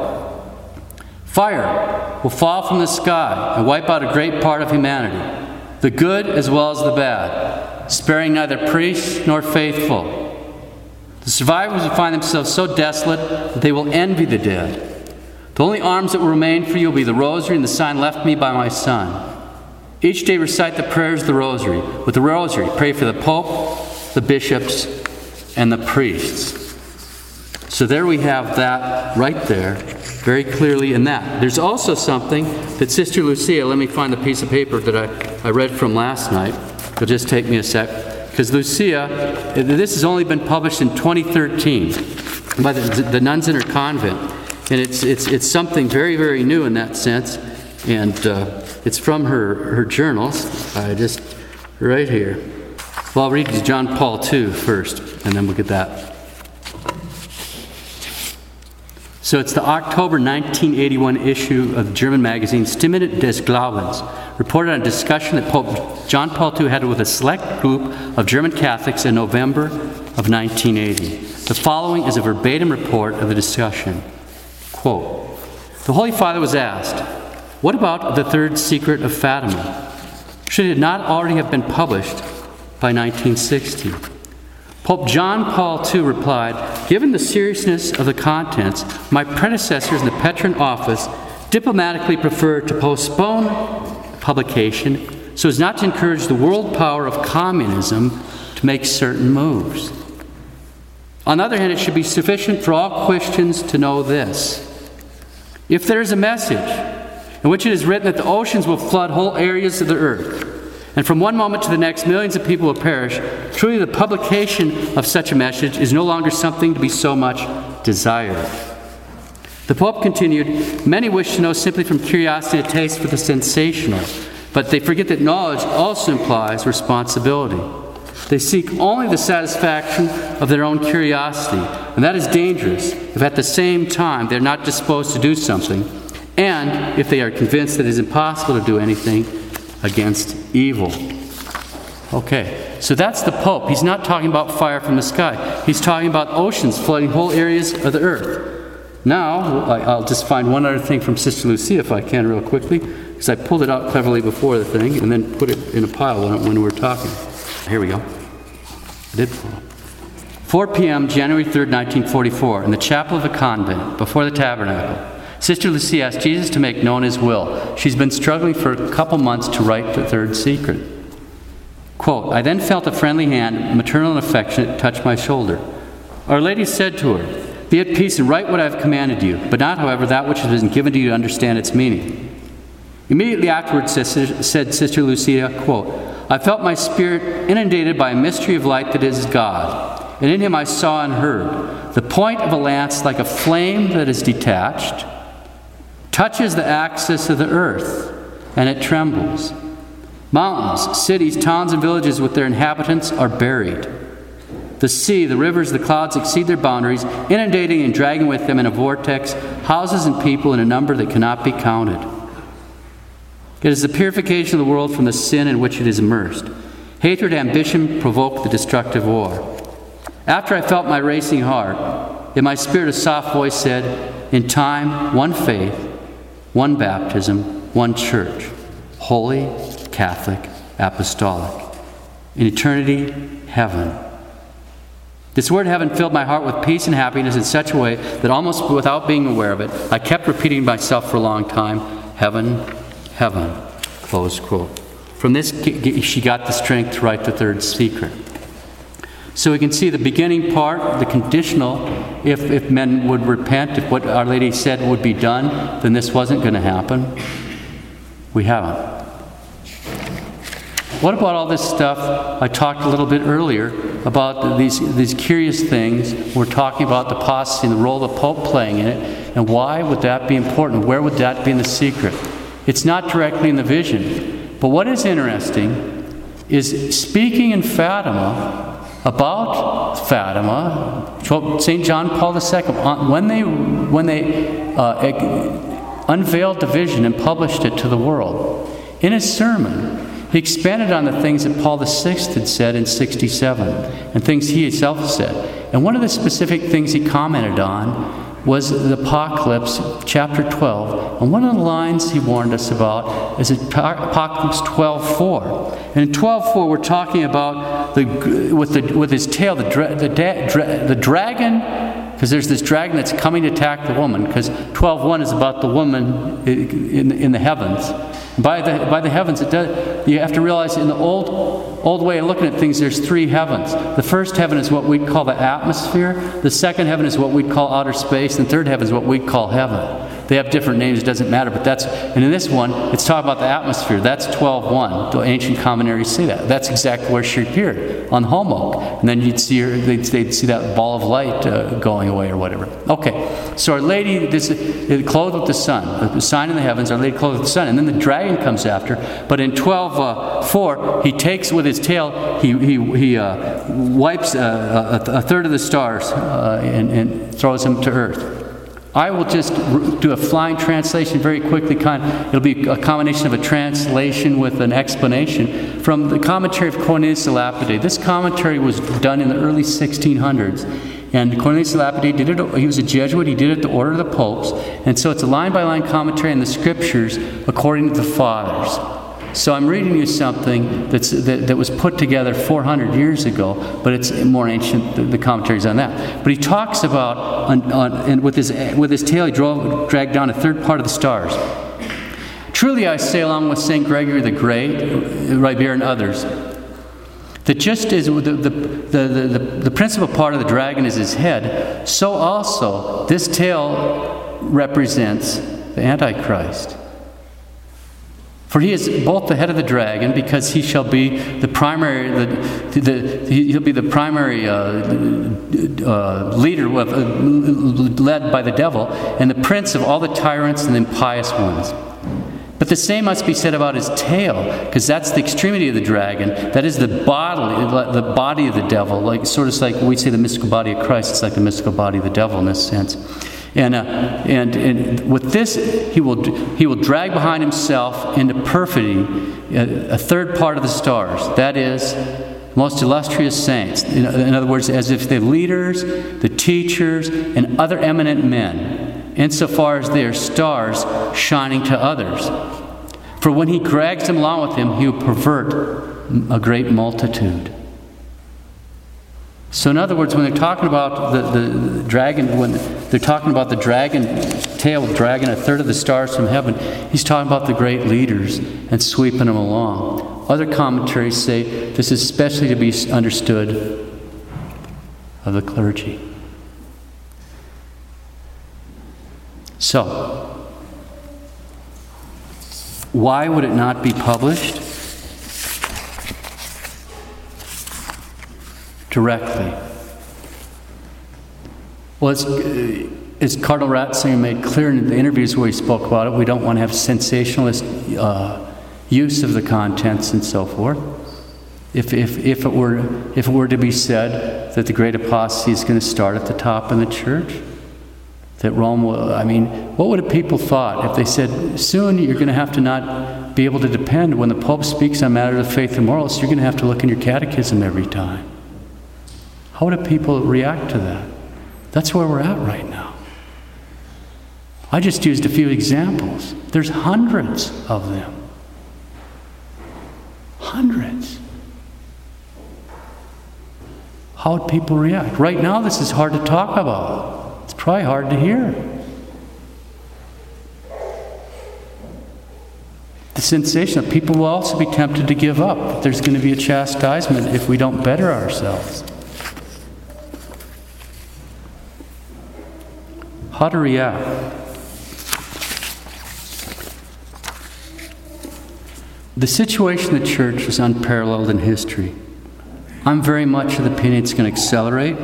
Fire will fall from the sky and wipe out a great part of humanity, the good as well as the bad, sparing neither priests nor faithful. The survivors will find themselves so desolate that they will envy the dead. The only arms that will remain for you will be the rosary and the sign left me by my son. Each day recite the prayers of the rosary. With the rosary, pray for the Pope, the bishops, and the priests. So there we have that right there, very clearly in that. There's also something that Sister Lucia, let me find the piece of paper that I, I read from last night. It'll just take me a sec because Lucia, this has only been published in 2013 by the, the, nuns in her convent, and it's, it's, it's something very, very new in that sense, and uh, it's from her, her journals. I just, right here. Well, I'll read John Paul II first, and then we'll get that. So it's the October 1981 issue of the German magazine Stimme des Glaubens, reported on a discussion that Pope John Paul II had with a select group of German Catholics in November of 1980. The following is a verbatim report of the discussion. Quote The Holy Father was asked, What about the third secret of Fatima? Should it not already have been published by 1960? Pope John Paul II replied Given the seriousness of the contents, my predecessors in the Petrine office diplomatically preferred to postpone publication so as not to encourage the world power of communism to make certain moves. On the other hand, it should be sufficient for all Christians to know this. If there is a message in which it is written that the oceans will flood whole areas of the earth, and from one moment to the next, millions of people will perish. Truly, the publication of such a message is no longer something to be so much desired. The Pope continued Many wish to know simply from curiosity a taste for the sensational, but they forget that knowledge also implies responsibility. They seek only the satisfaction of their own curiosity, and that is dangerous if at the same time they're not disposed to do something, and if they are convinced that it is impossible to do anything against evil. Okay, so that's the Pope. He's not talking about fire from the sky, he's talking about oceans flooding whole areas of the earth. Now, I'll just find one other thing from Sister Lucia if I can, real quickly, because I pulled it out cleverly before the thing and then put it in a pile when, we were talking. Here we go. I did pull 4 p.m., January 3rd, 1944, in the chapel of the convent, before the tabernacle. Sister Lucia asked Jesus to make known his will. She's been struggling for a couple months to write the third secret. Quote, I then felt a friendly hand, maternal and affectionate, touch my shoulder. Our Lady said to her, Be at peace and write what I have commanded you, but not, however, that which has been given to you to understand its meaning. Immediately afterwards, said Sister Lucia, quote, I felt my spirit inundated by a mystery of light that is God, and in him I saw and heard the point of a lance like a flame that is detached touches the axis of the earth, and it trembles. Mountains, cities, towns, and villages with their inhabitants are buried. The sea, the rivers, the clouds exceed their boundaries, inundating and dragging with them in a vortex houses and people in a number that cannot be counted. It is the purification of the world from the sin in which it is immersed. Hatred, ambition provoke the destructive war. After I felt my racing heart, in my spirit a soft voice said, In time, one faith, one baptism, one church, holy, Catholic, apostolic. In eternity, heaven. This word heaven filled my heart with peace and happiness in such a way that almost without being aware of it, I kept repeating myself for a long time heaven, heaven. Close quote. From this, she got the strength to write the third secret. So we can see the beginning part, the conditional, if, if men would repent, if what Our Lady said would be done, then this wasn't going to happen. We haven't. What about all this stuff I talked a little bit earlier about these, these curious things? We're talking about the apostasy and the role of the Pope playing in it. And why would that be important? Where would that be in the secret? It's not directly in the vision. But what is interesting is speaking in Fatima about Fatima, St. John Paul II, when they, when they uh, unveiled the vision and published it to the world, in his sermon, he expanded on the things that Paul VI had said in 67 and things he himself said. And one of the specific things he commented on was the Apocalypse, chapter 12. And one of the lines he warned us about is Apocalypse 12:4. And in 12:4, we're talking about the, with, the, with his tail, the, dra- the, da- dra- the dragon because there's this dragon that's coming to attack the woman because 12.1 is about the woman in, in the heavens by the, by the heavens, it does, you have to realize in the old, old way of looking at things, there's three heavens. The first heaven is what we'd call the atmosphere, the second heaven is what we'd call outer space, and the third heaven is what we'd call heaven. They have different names, it doesn't matter, but that's, and in this one, it's talking about the atmosphere. That's 12.1. The ancient commentaries say that. That's exactly where she appeared, on holm oak. And then you'd see her, they'd, they'd see that ball of light uh, going away or whatever. Okay, so Our Lady, this, clothed with the sun, the sign in the heavens, Our Lady clothed with the sun, and then the dragon comes after. But in 12.4, uh, he takes with his tail, he, he, he uh, wipes uh, a, a, third of the stars uh, and, and throws them to earth. I will just do a flying translation very quickly. It'll be a combination of a translation with an explanation from the commentary of Cornelius de Lapide. This commentary was done in the early 1600s. And Cornelius de Lapide did it, he was a Jesuit, he did it at the order of the popes. And so it's a line by line commentary on the scriptures according to the fathers. So I'm reading you something that's, that, that was put together 400 years ago, but it's more ancient, the, the commentaries on that. But he talks about, on, on, and with his, with his tail, he drove, dragged down a third part of the stars. Truly I say, along with St. Gregory the Great, Ribera, and others, that just as the, the, the, the, the principal part of the dragon is his head, so also this tail represents the Antichrist. For he is both the head of the dragon, because he shall be the primary, the, the, he'll be the primary uh, uh, leader of, uh, led by the devil, and the prince of all the tyrants and the impious ones. But the same must be said about his tail, because that's the extremity of the dragon. That is the body, the body of the devil. Like sort of like we say the mystical body of Christ. It's like the mystical body of the devil in this sense. And, uh, and, and with this, he will, he will drag behind himself into perfidy a, a third part of the stars. That is, most illustrious saints. In, in other words, as if the leaders, the teachers, and other eminent men, insofar as they are stars shining to others. For when he drags them along with him, he will pervert a great multitude. So, in other words, when they're talking about the, the dragon, when they're talking about the dragon, tail dragging a third of the stars from heaven, he's talking about the great leaders and sweeping them along. Other commentaries say this is especially to be understood of the clergy. So, why would it not be published? Directly. Well, as, Cardinal Ratzinger made clear in the interviews where he spoke about it, we don't want to have sensationalist uh, use of the contents and so forth. If, if, if, it were, if it were to be said that the great apostasy is going to start at the top in the church, that Rome will, I mean, what would people thought if they said, soon you're going to have to not be able to depend when the Pope speaks on matters of faith and morals, you're going to have to look in your catechism every time. How do people react to that? That's where we're at right now. I just used a few examples. There's hundreds of them. Hundreds. How would people react? Right now, this is hard to talk about. It's probably hard to hear. The sensation that people will also be tempted to give up. There's going to be a chastisement if we don't better ourselves. React. The situation in the church is unparalleled in history. I'm very much of the opinion it's going to accelerate.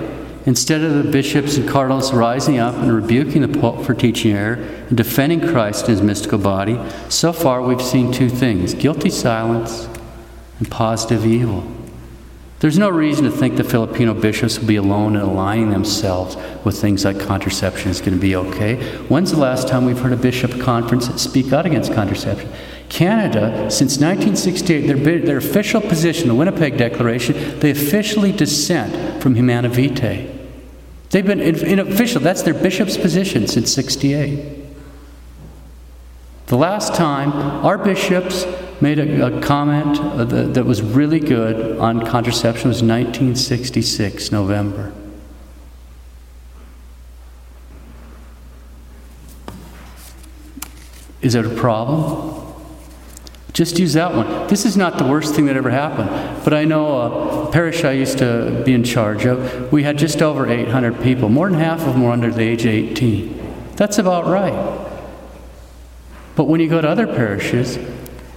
Instead of the bishops and cardinals rising up and rebuking the Pope for teaching error and defending Christ in his mystical body, so far we've seen two things guilty silence and positive evil. There's no reason to think the Filipino bishops will be alone in aligning themselves with things like contraception is going to be okay. When's the last time we've heard a bishop conference speak out against contraception? Canada, since 1968, their, their official position, the Winnipeg Declaration, they officially dissent from Humanae Vitae. They've been in, in official, that's their bishop's position since 68. The last time our bishops made a, a comment uh, that, was really good on contraception was 1966, November. Is it a problem? Just use that one. This is not the worst thing that ever happened. But I know a parish I used to be in charge of, we had just over 800 people. More than half of them were under the age of 18. That's about right. But when you go to other parishes,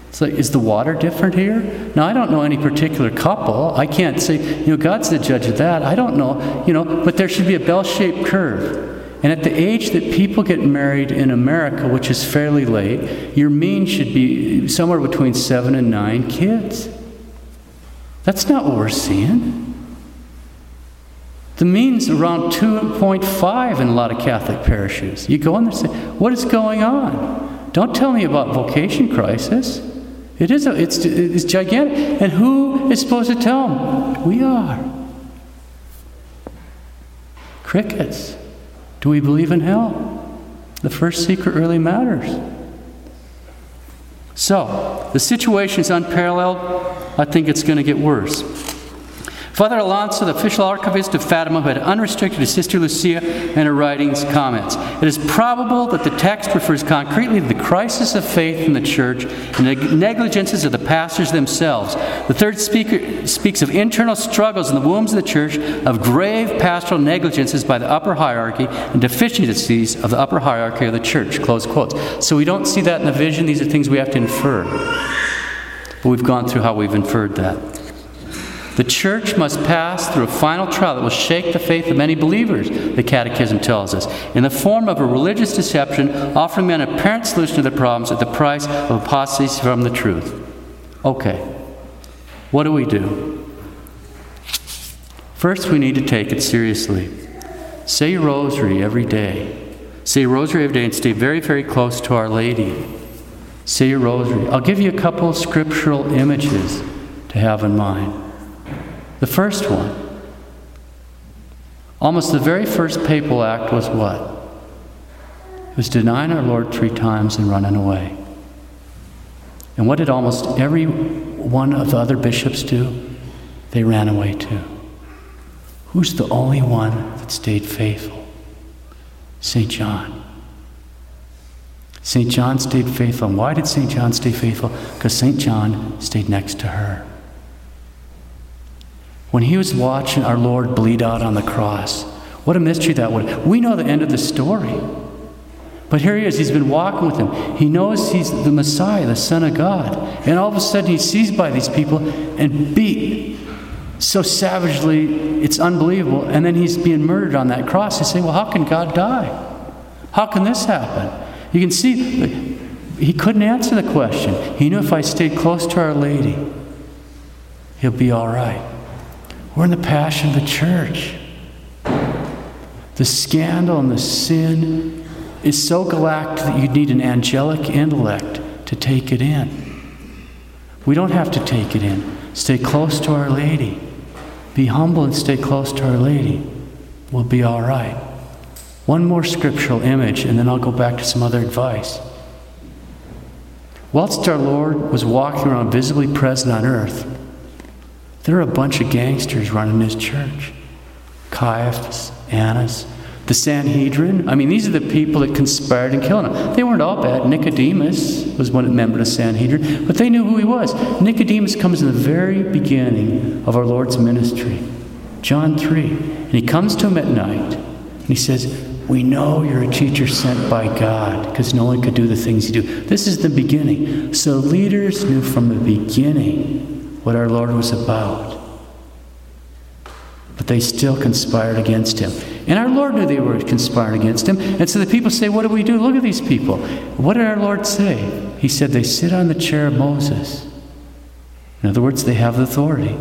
it's like, is the water different here? Now, I don't know any particular couple. I can't say, you know, God's the judge of that. I don't know, you know, but there should be a bell shaped curve. And at the age that people get married in America, which is fairly late, your mean should be somewhere between seven and nine kids. That's not what we're seeing. The mean's around 2.5 in a lot of Catholic parishes. You go in there and say, What is going on? Don't tell me about vocation crisis. It is a, it's, it's gigantic. And who is supposed to tell them? We are. Crickets. Do we believe in hell? The first secret really matters. So, the situation is unparalleled. I think it's going to get worse. Father Alonso, the official archivist of Fatima, had unrestricted to Sister Lucia and her writings comments. It is probable that the text refers concretely to the crisis of faith in the church and the negligences of the pastors themselves. The third speaker speaks of internal struggles in the wombs of the church, of grave pastoral negligences by the upper hierarchy, and deficiencies of the upper hierarchy of the church. Close quotes. So we don't see that in the vision. These are things we have to infer. But we've gone through how we've inferred that. The church must pass through a final trial that will shake the faith of many believers, the Catechism tells us, in the form of a religious deception, offering men an apparent solution to their problems at the price of apostasy from the truth. Okay, what do we do? First, we need to take it seriously. Say your rosary every day. Say your rosary every day and stay very, very close to Our Lady. Say your rosary. I'll give you a couple of scriptural images to have in mind. The first one, almost the very first papal act was what? It was denying our Lord three times and running away. And what did almost every one of the other bishops do? They ran away too. Who's the only one that stayed faithful? St. John. St. John stayed faithful. And why did St. John stay faithful? Because St. John stayed next to her. When he was watching our Lord bleed out on the cross, what a mystery that was. We know the end of the story. But here he is, he's been walking with him. He knows he's the Messiah, the Son of God. And all of a sudden he's seized by these people and beat so savagely, it's unbelievable. And then he's being murdered on that cross. You say, well, how can God die? How can this happen? You can see he couldn't answer the question. He knew if I stayed close to Our Lady, he'll be all right. We're in the passion of the church. The scandal and the sin is so galactic that you need an angelic intellect to take it in. We don't have to take it in. Stay close to Our Lady. Be humble and stay close to Our Lady. We'll be all right. One more scriptural image, and then I'll go back to some other advice. Whilst our Lord was walking around visibly present on earth, there are a bunch of gangsters running this church Caiaphas, Annas, the Sanhedrin. I mean, these are the people that conspired and killed him. They weren't all bad. Nicodemus was one member of the Sanhedrin, but they knew who he was. Nicodemus comes in the very beginning of our Lord's ministry, John 3. And he comes to him at night, and he says, We know you're a teacher sent by God because no one could do the things you do. This is the beginning. So leaders knew from the beginning what our Lord was about. But they still conspired against him. And our Lord knew they were conspiring against him. And so the people say, What do we do? Look at these people. What did our Lord say? He said, They sit on the chair of Moses. In other words, they have authority.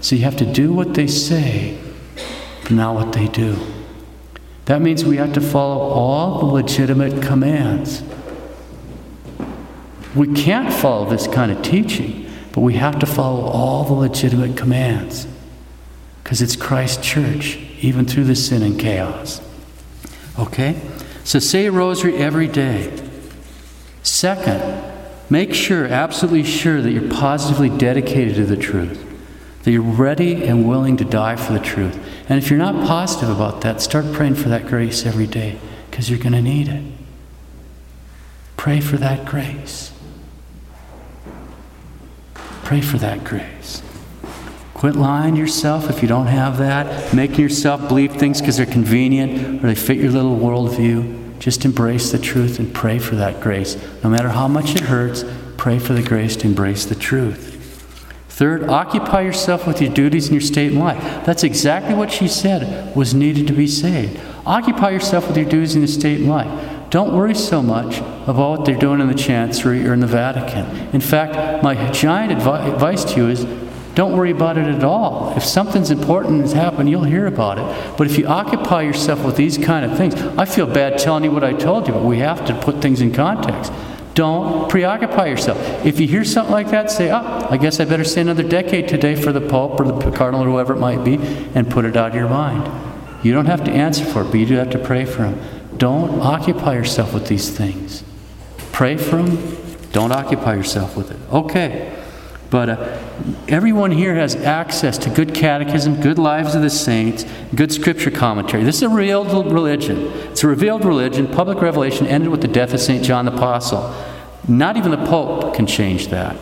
So you have to do what they say, but not what they do. That means we have to follow all the legitimate commands. We can't follow this kind of teaching, but we have to follow all the legitimate commands because it's Christ's church, even through the sin and chaos. Okay? So say a rosary every day. Second, make sure, absolutely sure, that you're positively dedicated to the truth, that you're ready and willing to die for the truth. And if you're not positive about that, start praying for that grace every day because you're going to need it. Pray for that grace. Pray for that grace. Quit lying to yourself if you don't have that, making yourself believe things because they're convenient or they fit your little worldview. Just embrace the truth and pray for that grace. No matter how much it hurts, pray for the grace to embrace the truth. Third, occupy yourself with your duties and your state in life. That's exactly what she said was needed to be saved. Occupy yourself with your duties and your state in life. Don't worry so much about what they're doing in the Chancery or in the Vatican. In fact, my giant advi- advice to you is don't worry about it at all. If something's important has happened, you'll hear about it. But if you occupy yourself with these kind of things, I feel bad telling you what I told you, but we have to put things in context. Don't preoccupy yourself. If you hear something like that, say, oh, I guess I better say another decade today for the Pope or the Cardinal or whoever it might be, and put it out of your mind. You don't have to answer for it, but you do have to pray for them. Don't occupy yourself with these things. Pray for them, don't occupy yourself with it. Okay. But uh, everyone here has access to good catechism, good lives of the saints, good scripture commentary. This is a real religion. It's a revealed religion. Public revelation ended with the death of St. John the Apostle. Not even the Pope can change that.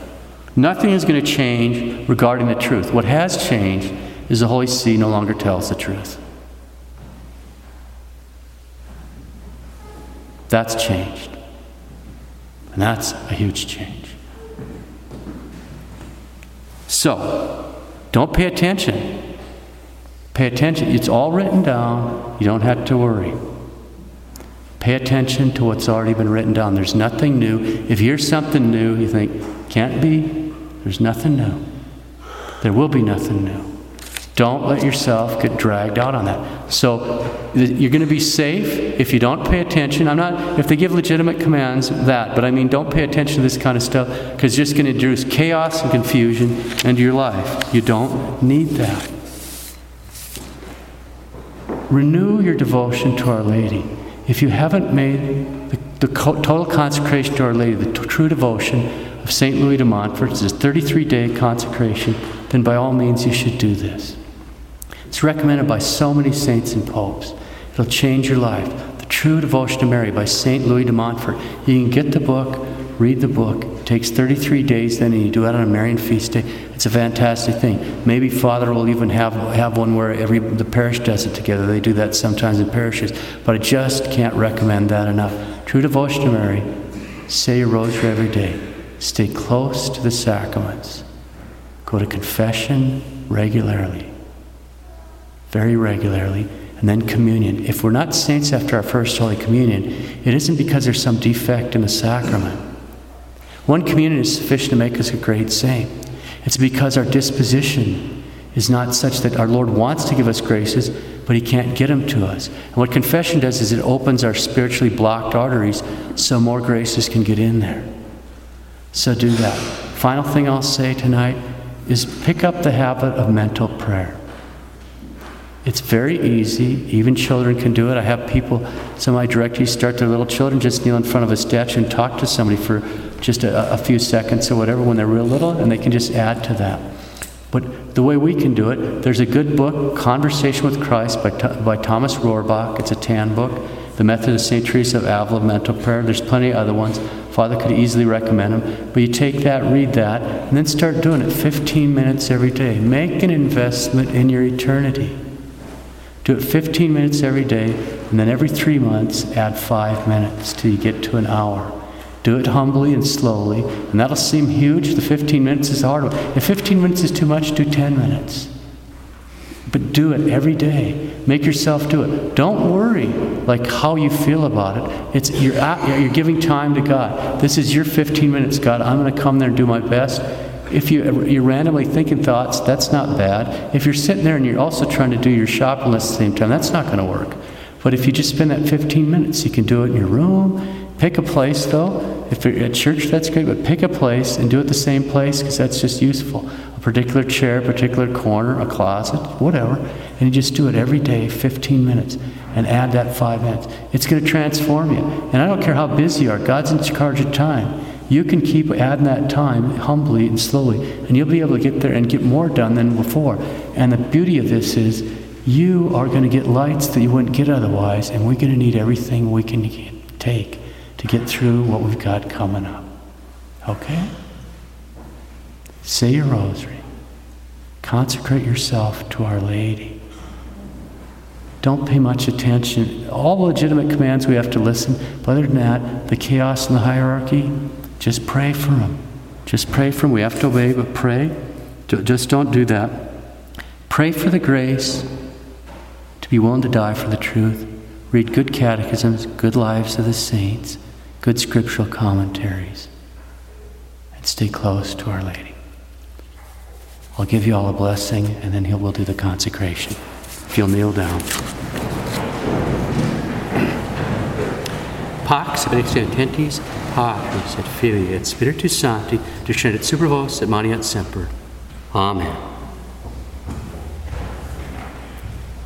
Nothing is going to change regarding the truth. What has changed is the Holy See no longer tells the truth. That's changed. And that's a huge change. So, don't pay attention. Pay attention. It's all written down. You don't have to worry. Pay attention to what's already been written down. There's nothing new. If you hear something new, you think, can't be, there's nothing new. There will be nothing new. Don't let yourself get dragged out on that. So you're going to be safe if you don't pay attention. I'm not, if they give legitimate commands, that, but I mean, don't pay attention to this kind of stuff because it's just going to introduce chaos and confusion into your life. You don't need that. Renew your devotion to Our Lady. If you haven't made the, the total consecration to Our Lady, the t- true devotion of St. Louis de Montfort, it's a 33 day consecration, then by all means you should do this. It's recommended by so many saints and popes. It'll change your life. The True Devotion to Mary by St. Louis de Montfort. You can get the book, read the book. It takes 33 days then, you do it on a Marian feast day. It's a fantastic thing. Maybe Father will even have, have one where every the parish does it together. They do that sometimes in parishes. But I just can't recommend that enough. True Devotion to Mary. Say your rosary every day. Stay close to the sacraments. Go to confession regularly very regularly, and then communion. If we're not saints after our first Holy Communion, it isn't because there's some defect in the sacrament. One communion is sufficient to make us a great saint. It's because our disposition is not such that our Lord wants to give us graces, but He can't get them to us. And what confession does is it opens our spiritually blocked arteries so more graces can get in there. So do that. Final thing I'll say tonight is pick up the habit of mental prayer. It's very easy. Even children can do it. I have people, some of my directees start their little children just kneel in front of a statue and talk to somebody for just a, a few seconds or whatever when they're real little, and they can just add to that. But the way we can do it, there's a good book, Conversation with Christ by, by Thomas Rohrbach. It's a tan book. The Method of St. Teresa of Avila, Mental Prayer. There's plenty of other ones. Father could easily recommend them. But you take that, read that, and then start doing it 15 minutes every day. Make an investment in your eternity. Do it 15 minutes every day. And then every three months, add five minutes till you get to an hour. Do it humbly and slowly, and that'll seem huge. The 15 minutes is hard. If 15 minutes is too much, do 10 minutes. But do it every day. Make yourself do it. Don't worry like how you feel about it. It's you're at, you're giving time to God. This is your 15 minutes, God. I'm going to come there and do my best. If you, you're randomly thinking thoughts, that's not bad. If you're sitting there and you're also trying to do your shopping list at the same time, that's not going to work. But if you just spend that 15 minutes, you can do it in your room. Pick a place, though. If you're at church, that's great, but pick a place and do it the same place because that's just useful. A particular chair, a particular corner, a closet, whatever. And you just do it every day, 15 minutes, and add that five minutes. It's going to transform you. And I don't care how busy you are, God's in charge of time. You can keep adding that time humbly and slowly, and you'll be able to get there and get more done than before. And the beauty of this is you are going to get lights that you wouldn't get otherwise, and we're going to need everything we can take to get through what we've got coming up. Okay? Say your rosary. Consecrate yourself to Our Lady. Don't pay much attention. All legitimate commands we have to listen, but other than that, the chaos and the hierarchy, just pray for them. Just pray for them. We have to obey, but pray. Just don't do that. Pray for the grace to be willing to die for the truth. Read good catechisms, good lives of the saints, good scriptural commentaries, and stay close to Our Lady. I'll give you all a blessing, and then He'll will do the consecration. If you'll kneel down. Pax benedictentis Patris et Filii et Spiritus Sancti, descendat super vos et maneat semper. Amen.